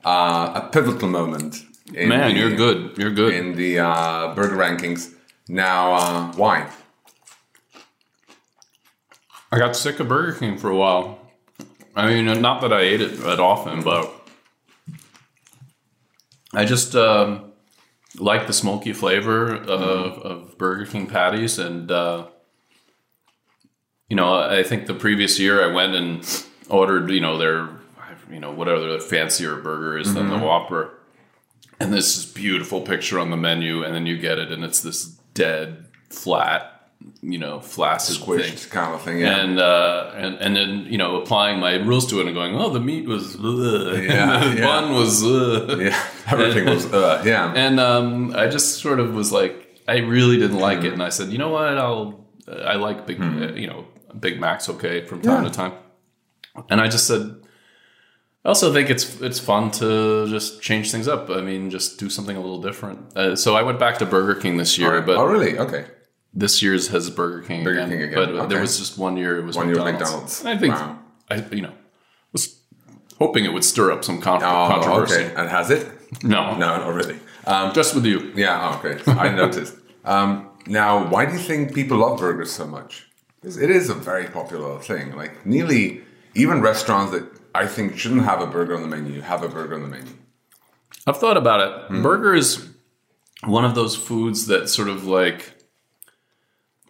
uh, a pivotal moment. Man, the- you're good. You're good. in the uh, burger rankings. Now, uh, why? I got sick of Burger King for a while. I mean, not that I ate it that often, but I just um, like the smoky flavor of, of Burger King patties, and uh, you know, I think the previous year I went and ordered, you know, their, you know, whatever the fancier burger is than the Whopper, and this is beautiful picture on the menu, and then you get it, and it's this dead, flat, you know, flaccid thing Squished kind of thing. Yeah. and uh, and and then you know applying my rules to it and going, oh, the meat was, ugh. Yeah, and the yeah. bun was, ugh. yeah. Everything was. Uh, yeah. and um, I just sort of was like, I really didn't like Mm-hmm. it, and I said, you know what, I'll, I like big, uh, you know, Big Macs, okay, from time Yeah. to time, and I just said. I also think it's it's fun to just change things up. I mean, just do something a little different. Uh, so I went back to Burger King this year, but oh, really? Okay. This year's has Burger King Burger again. King again, But okay. there was just one year it was One year McDonald's. McDonald's. And I think Wow. I you know was hoping it would stir up some con- Oh, controversy. okay. And has it? No, No, not really. Um, just with you. yeah. oh, Okay. I noticed. Um, now, why do you think people love burgers so much? It is a very popular thing. Like nearly even restaurants that I think shouldn't have a burger on the menu have a burger on the menu. I've thought about it. Hmm. Burger is one of those foods that sort of like,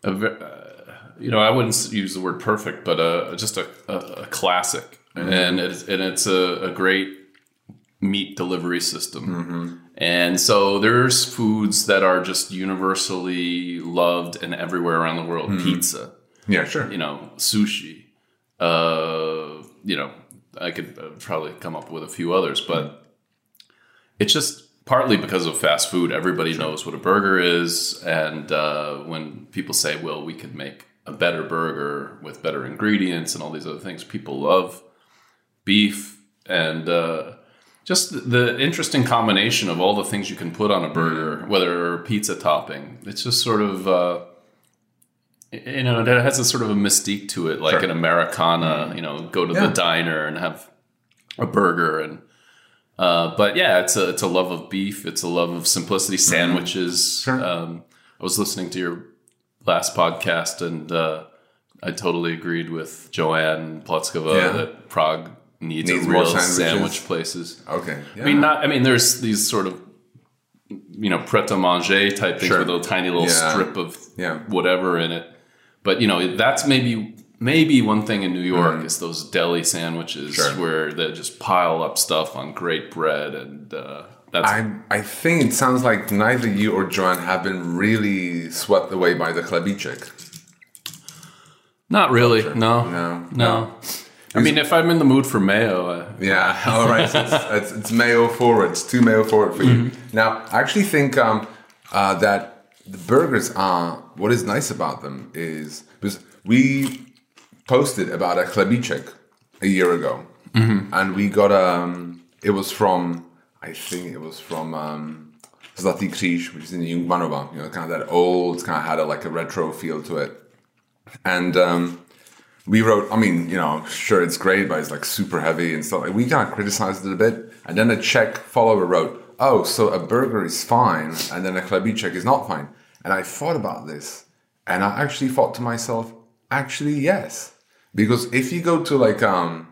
a, uh, you know, I wouldn't use the word perfect, but uh, just a, a, a classic, Mm-hmm. and it's and it's a, a great meat delivery system. Mm-hmm. And so there's foods that are just universally loved and everywhere around the world. Mm-hmm. Pizza, Yeah, sure. you know, sushi. Uh, you know, I could uh, probably come up with a few others, but it's just partly because of fast food. Everybody knows what a burger is, and uh, when people say, "Well, we could make a better burger with better ingredients and all these other things," people love beef and. Uh, just the- the interesting combination of all the things you can put on a burger, whether pizza topping. It's just sort of, uh, you know, it has a sort of a mystique to it, like Sure. an Americana. You know, go to Yeah. the diner and have a burger, and uh, but yeah, it's a it's a love of beef. It's a love of simplicity. Sandwiches. Sure. Um, I was listening to your last podcast, and uh, I totally agreed with Joanne Plutzkova Yeah. that Prague needs, Needs a more real sandwich places. Okay. Yeah. I mean, not. I mean, there's these sort of, you know, pret a manger type things Sure. with a tiny little Yeah. strip of Yeah. whatever in it. But you know, that's maybe maybe one thing in New York Mm. is those deli sandwiches Sure. where they just pile up stuff on great bread, and uh, that's I I think it sounds like neither you or Joanne have been really swept away by the chlebíček. not really. No, No. no. I mean, if I'm in the mood for mayo, uh, Yeah, all right. So it's, it's, it's mayo forward. It's too mayo forward for you. Now, I actually think um, uh, that the burgers are what is nice about them is because we posted about a chlebíček a year ago, and we got um, it was from I think it was from um, Zlatý Kříž, which is in Jungmannova. You know, kind of that old, kind of had a, like a retro feel to it, and. Um, we wrote, I mean, you know, sure, it's great, but it's like super heavy and stuff. Like, we kind of criticized it a bit. And then a Czech follower wrote, oh, so a burger is fine, and then a chlebíček is not fine. And I thought about this, and I actually thought to myself, actually, yes. Because if you go to like um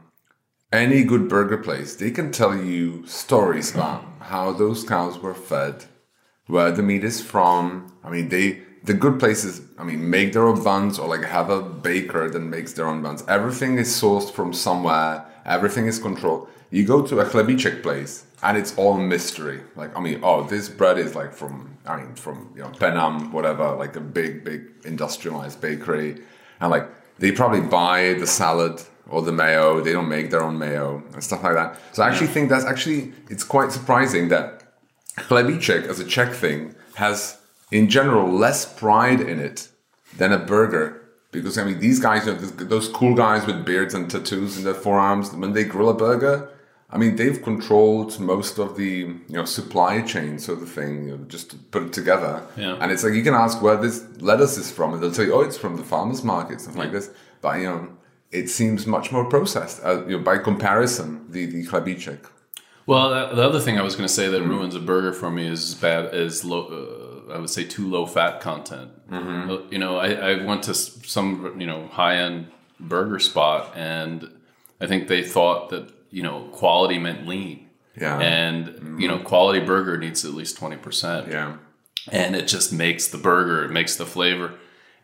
any good burger place, they can tell you stories about how those cows were fed, where the meat is from. I mean, they the good places. I mean, make their own buns or like have a baker that makes their own buns. Everything is sourced from somewhere. Everything is controlled. You go to a chlebíček place and it's all mystery. Like, I mean, oh, this bread is like from, I mean, from you know Penam, whatever, like a big, big industrialized bakery, and like they probably buy the salad or the mayo. They don't make their own mayo and stuff like that. So I actually think that's actually it's quite surprising that chlebíček as a Czech thing has in general less pride in it than a burger. Because I mean, these guys, you know, those cool guys with beards and tattoos in their forearms, when they grill a burger, I mean, they've controlled most of the you know supply chain sort of thing, you know, just to put it together. Yeah. And it's like you can ask where this lettuce is from, and they'll tell you, oh, it's from the farmers market, stuff like this. But you know, it seems much more processed. Uh, you know, by comparison, the the chlebíček. Well, the other thing I was going to say that ruins a burger for me is bad is low. Uh, I would say too low fat content. Mm-hmm. You know, I, I went to some you know high end burger spot, and I think they thought that you know quality meant lean. Yeah. And mm-hmm. you know, quality burger needs at least twenty percent. Yeah. And it just makes the burger. It makes the flavor.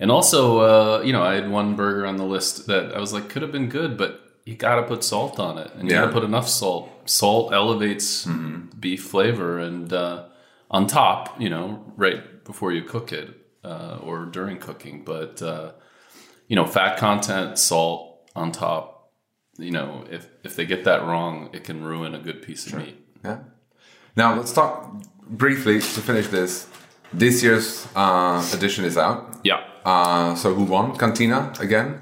And also, uh, you know, I had one burger on the list that I was like, could have been good, but you got to put salt on it, and you Yeah. got to put enough salt. Salt elevates Mm-hmm. beef flavor, and uh, on top, you know, right before you cook it uh, or during cooking. But uh, you know, fat content, salt on top. You know, if if they get that wrong, it can ruin a good piece of meat. Yeah. Now let's talk briefly to finish this. This year's uh, edition is out. Yeah. Uh, so who won? Cantina again.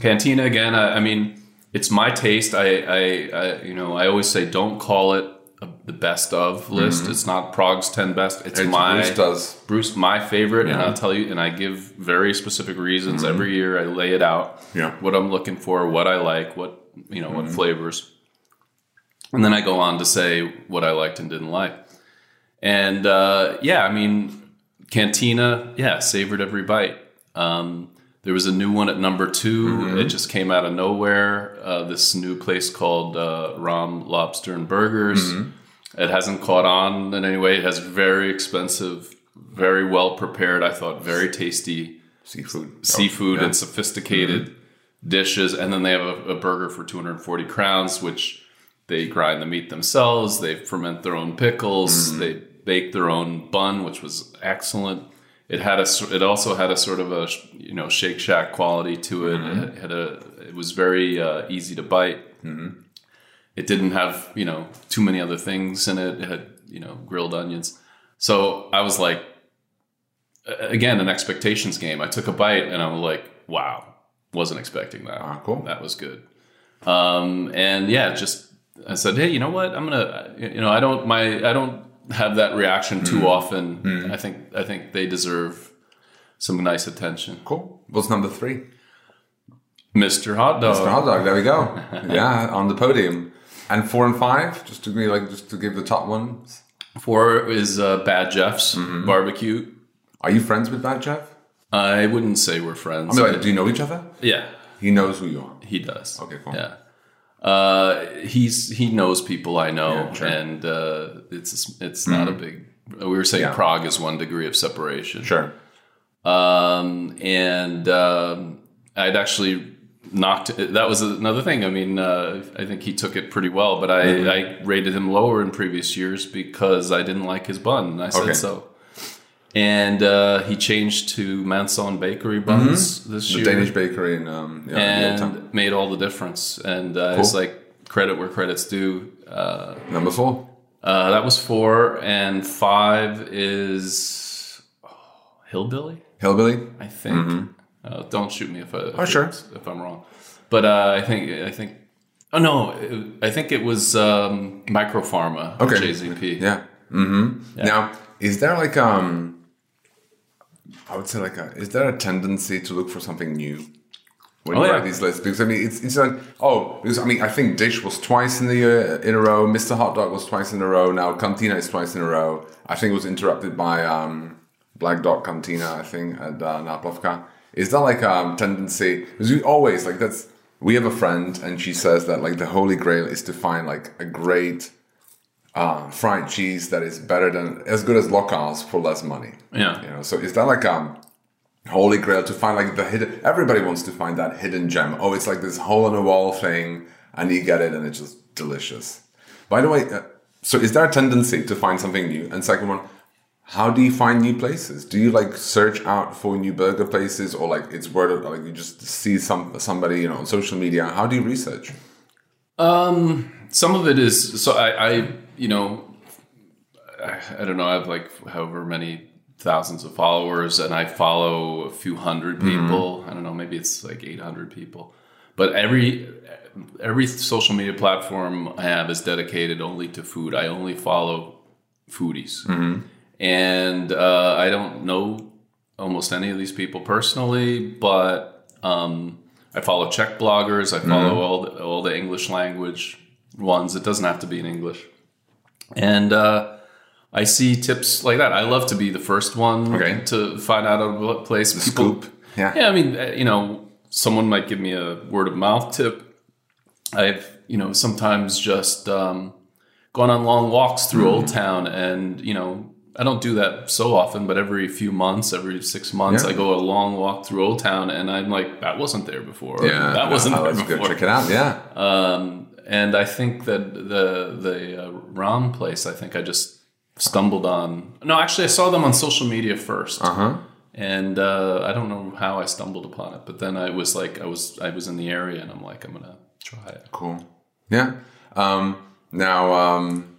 Cantina again. I, I mean, it's my taste. I, I, I, you know, I always say don't call it a, the best of list. It's not Prague's ten best. It's, It's my Bruce does. Bruce, my favorite, and I'll tell you. And I give very specific reasons every year. I lay it out. Yeah. What I'm looking for, what I like, what you know, what flavors, and then I go on to say what I liked and didn't like. And uh, yeah, I mean, Cantina, yeah, savored every bite. Um, there was a new one at number 2 It just came out of nowhere. Uh, this new place called uh, Ram Lobster and Burgers. It hasn't caught on in any way. It has very expensive, very well prepared. I thought very tasty Seafood. seafood yeah. and sophisticated dishes. And then they have a, a burger for 240 crowns, which they grind the meat themselves. They ferment their own pickles. Mm-hmm. They bake their own bun, which was excellent. It had a. It also had a sort of a you know Shake Shack quality to it. Mm-hmm. It had a. It was very uh, easy to bite. Mm-hmm. It didn't have you know too many other things in it. It had you know grilled onions. So I was like, again, an expectations game. I took a bite and I was like, wow, wasn't expecting that. Ah, cool. That was good. Um, and yeah, just I said, hey, you know what? I'm gonna, you know, I don't my I don't have that reaction too often. I think I think they deserve some nice attention. Cool. What's number three? Mr. Hot Dog. Mr. hot dog. There we go. yeah, on the podium. And four and five, just to be like, just to give the top ones. Four is uh, Bad Jeff's Mm-hmm. barbecue. Are you friends with Bad Jeff? I wouldn't say we're friends. I mean, like, do you know each other? yeah, He knows who you are. he does. Okay, cool. Yeah. Uh, he's he knows people I know, Yeah, sure. Mm-hmm. and uh, it's it's not a big. We were saying Yeah. Prague is one degree of separation. Sure. um, and um, I'd actually knocked. That was another thing. I mean, uh, I think he took it pretty well, but I, Mm-hmm. I rated him lower in previous years because I didn't like his bun. And I said Okay. so. And uh, he changed to Manson Bakery buns this Mm-hmm. The year, Danish bakery in, um, yeah, and made all the difference. And uh, it's like credit where credit's due. Uh, Number four. uh, that was four, and five is oh, Hillbilly. Hillbilly. I think. Uh, don't shoot me if I Mm-hmm. Oh, sure. if I'm wrong. But uh, I think I think. Oh no, it- I think it was um, Mikrofarma. Okay. JZP. Yeah. Mm-hmm. Now, is there like um, I would say like a, is there a tendency to look for something new when Oh, you yeah. write these lists? Because I mean, it's it's like oh, because I mean, I think Dish was twice in the uh, in a row. Mr. Hot Dog was twice in a row. Now Cantina is twice in a row. I think it was interrupted by um, Black Dog Cantina. I think at uh, Naplavka. Is that like a um, tendency? Because you always like that's we have a friend, and she says that like the holy grail is to find like a great uh, fried cheese that is better than as good as Locals for less money. Yeah. You know, so is that like um holy grail to find like the hidden? Everybody wants to find that hidden gem. Oh, it's like this hole in the wall thing, and you get it, and it's just delicious. By the way, uh, so is there a tendency to find something new? And second one, how do you find new places? Do you like search out for new burger places, or like it's word of like you just see some somebody you know on social media? How do you research? Um, some of it is so I, I you know, I, I don't know. I have like however many thousands of followers, and I follow a few hundred people. I don't know, maybe it's like eight hundred people. But every every social media platform I have is dedicated only to food. I only follow foodies, and uh, I don't know almost any of these people personally, but um, I follow Czech bloggers. I follow all the, all the English language ones. It doesn't have to be in English, and uh, I see tips like that. I love to be the first one Okay. to find out a place. The scoop. Yeah. yeah. I mean, uh, you know, someone might give me a word of mouth tip. I've you know sometimes just um, gone on long walks through Mm-hmm. Old Town, and you know. I don't do that so often, but every few months, every six months, Yeah. I go a long walk through Old Town, and I'm like, that wasn't there before. Yeah, that wasn't oh, there before. check it out. Yeah, Um, and I think that the the uh, Ram place, I think I just stumbled on. No, actually, I saw them on social media first, uh huh. and uh, I don't know how I stumbled upon it. But then I was like, I was I was in the area, and I'm like, I'm gonna try it. Cool. Yeah. Um, now, um,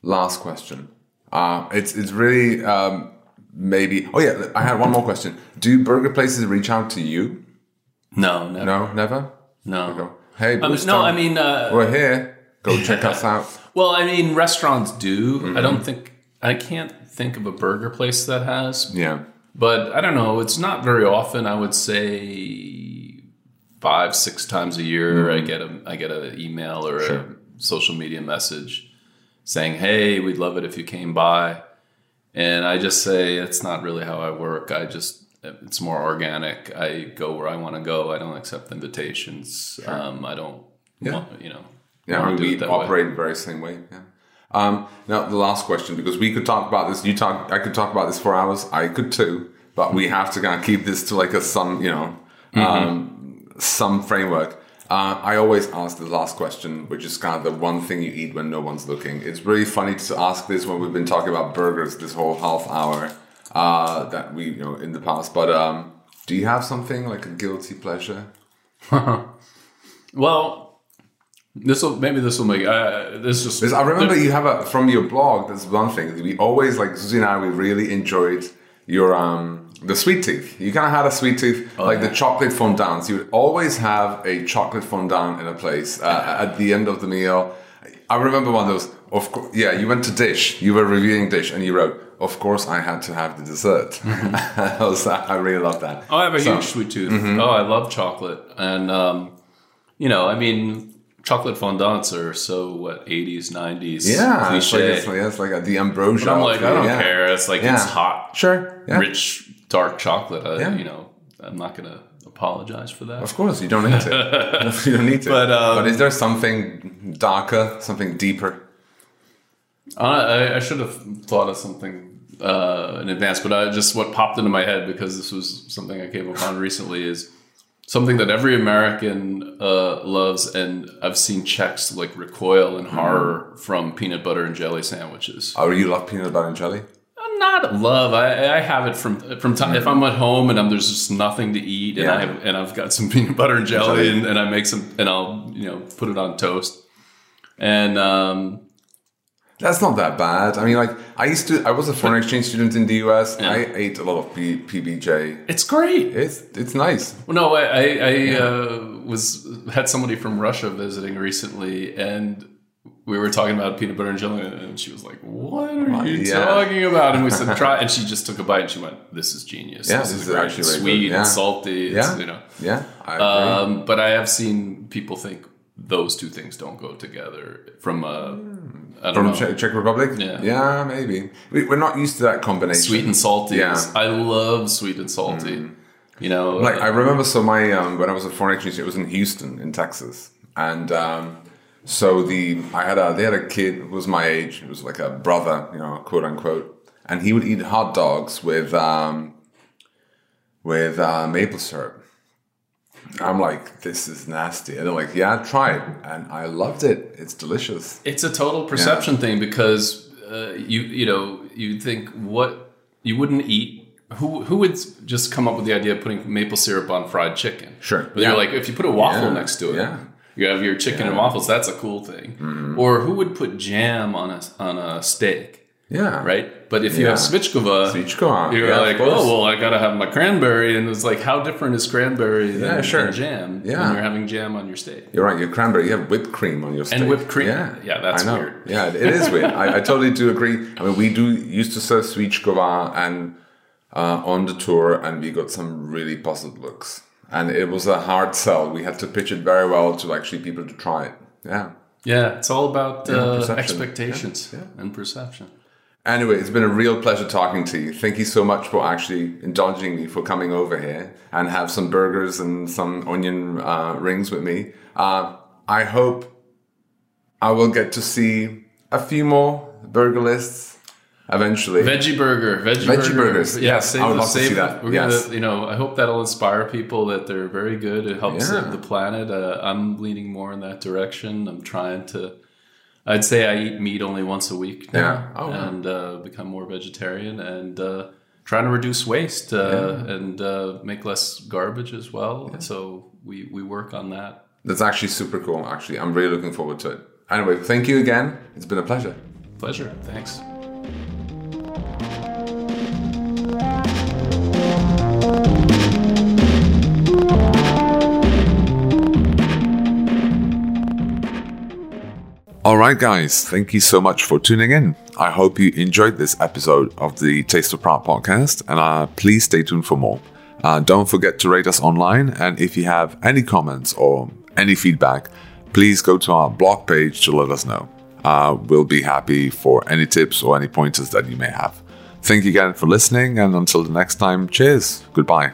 last question. Uh, it's it's really um, maybe. Oh yeah, I had one more question. Do burger places reach out to you? No, never. No, never. no. Hey, mean, no, I mean, uh, we're here. Go check us out. well, I mean, restaurants do. Mm-hmm. I don't think I can't think of a burger place that has. Yeah. But I don't know. It's not very often. I would say five, six times a year. I get a I get an email or Sure. a social media message saying, "Hey, we'd love it if you came by." And I just say it's not really how I work. I just it's more organic. I go where I want to go. I don't accept invitations. Um, I don't. Want, you know. Yeah, I mean, we way. operate the very same way. Yeah. Um, now, the last question, because we could talk about this. You talk. I could talk about this for hours. I could too, but we have to kind of keep this to like a some, you know, um, some framework. Uh, I always ask the last question, which is kind of the one thing you eat when no one's looking. It's really funny to ask this when we've been talking about burgers this whole half hour uh, that we, you know, in the past. But um, do you have something like a guilty pleasure? Well, this will maybe this will make uh, this just. I remember you have a from your blog. That's one thing we always like. Zuzi and I we really enjoyed your um the sweet tooth. You kind of had a sweet tooth, like the chocolate fondants. You would always have a chocolate fondant in a place uh, at the end of the meal. I remember one of those. Of course, yeah. You went to Dish. You were reviewing Dish, and you wrote, "Of course, I had to have the dessert." I was- I really love that. Oh, I have a So- huge sweet tooth. Oh, I love chocolate, and um, you know, I mean, chocolate fondants are so what eighties, nineties, Yeah, it's like, cliche. it's like, it's like a, the ambrosia. but I'm like, I don't yeah. care. It's like Yeah. it's hot, Sure. Yeah. rich, dark chocolate. I. You know, I'm not gonna apologize for that. Of course, you don't need to. you don't need to. But, um, is there something darker, something deeper? Uh, I, I should have thought of something uh, in advance, but I just what popped into my head because this was something I came upon recently is something that every American uh, loves, and I've seen Czechs like recoil in horror from peanut butter and jelly sandwiches. Oh, you love peanut butter and jelly? I not love. I, I have it from from time if I'm at home and I'm, there's just nothing to eat, and Yeah. I have and I've got some peanut butter and jelly, Jelly. and, and I make some, and I'll you know put it on toast, and um, That's not that bad. I mean, like I used to. I was a foreign exchange student in the U.S. I ate a lot of P- PBJ. it's great. It's it's nice. Well, no, I, I, I uh, was had somebody from Russia visiting recently, and we were talking about peanut butter and jelly, and she was like, "What are you Yeah. talking about?" And we said, "Try," and she just took a bite, and she went, "This is genius. Yeah, this, this is, is great. actually It's very sweet. Yeah. and salty. It's, Yeah. you know." Yeah, I agree. Um, but I have seen people think those two things don't go together from a I don't From know. Czech, Czech Republic. Yeah. yeah, maybe. We, we're not used to that combination. Sweet and salty. Yeah. I love sweet and salty. You know, like I remember. So my um, when I was at foreign exchange, it was in Houston, in Texas, and um, so the I had a they had a kid who was my age. It was like a brother, you know, quote unquote, and he would eat hot dogs with um, with uh, maple syrup. I'm like, this is nasty. And they're like, yeah, try it. And I loved it. It's delicious. It's a total perception yeah. thing because uh, you you know you think what you wouldn't eat. Who who would just come up with the idea of putting maple syrup on fried chicken? Sure. But yeah. you're like, if you put a waffle yeah. next to it, yeah. you have your chicken and waffles. That's a cool thing. Mm-hmm. Or who would put jam on a on a steak? Yeah. Right? But if you yeah. have Svíčková, Svíčková. you're yeah, like, oh, well, I got to have my cranberry. And it's like, how different is cranberry than, yeah, sure. than jam yeah. when you're having jam on your steak? You're right. Your cranberry, you have whipped cream on your steak. And whipped cream. Yeah, yeah that's weird. Yeah, it is weird. I, I, totally do agree. I mean, we do used to serve Svíčková and uh, on the tour, and we got some really positive looks. And it was a hard sell. We had to pitch it very well to actually people to try it. Yeah. Yeah, it's all about uh, expectations and perception. Anyway, it's been a real pleasure talking to you. Thank you so much for actually indulging me for coming over here and have some burgers and some onion uh, rings with me. Uh, I hope I will get to see a few more burger lists eventually. Veggie burger, veggie, veggie burger. burgers. Yeah, yes, I would love to see that. We're yes. gonna, you know, I hope that'll inspire people that they're very good. It helps yeah. the planet. Uh, I'm leaning more in that direction. I'm trying to I'd say I eat meat only once a week now, yeah. oh, and uh, become more vegetarian and uh, trying to reduce waste uh, yeah. and uh, make less garbage as well. Yeah. So we we work on that. That's actually super cool. Actually, I'm really looking forward to it. Anyway, thank you again. It's been a pleasure. Pleasure. Thanks. Alright, guys, thank you so much for tuning in. I hope you enjoyed this episode of the Taste of Prague podcast, and uh, please stay tuned for more. Uh, don't forget to rate us online, and if you have any comments or any feedback, please go to our blog page to let us know. Uh, we'll be happy for any tips or any pointers that you may have. Thank you again for listening, and until the next time, cheers. Goodbye.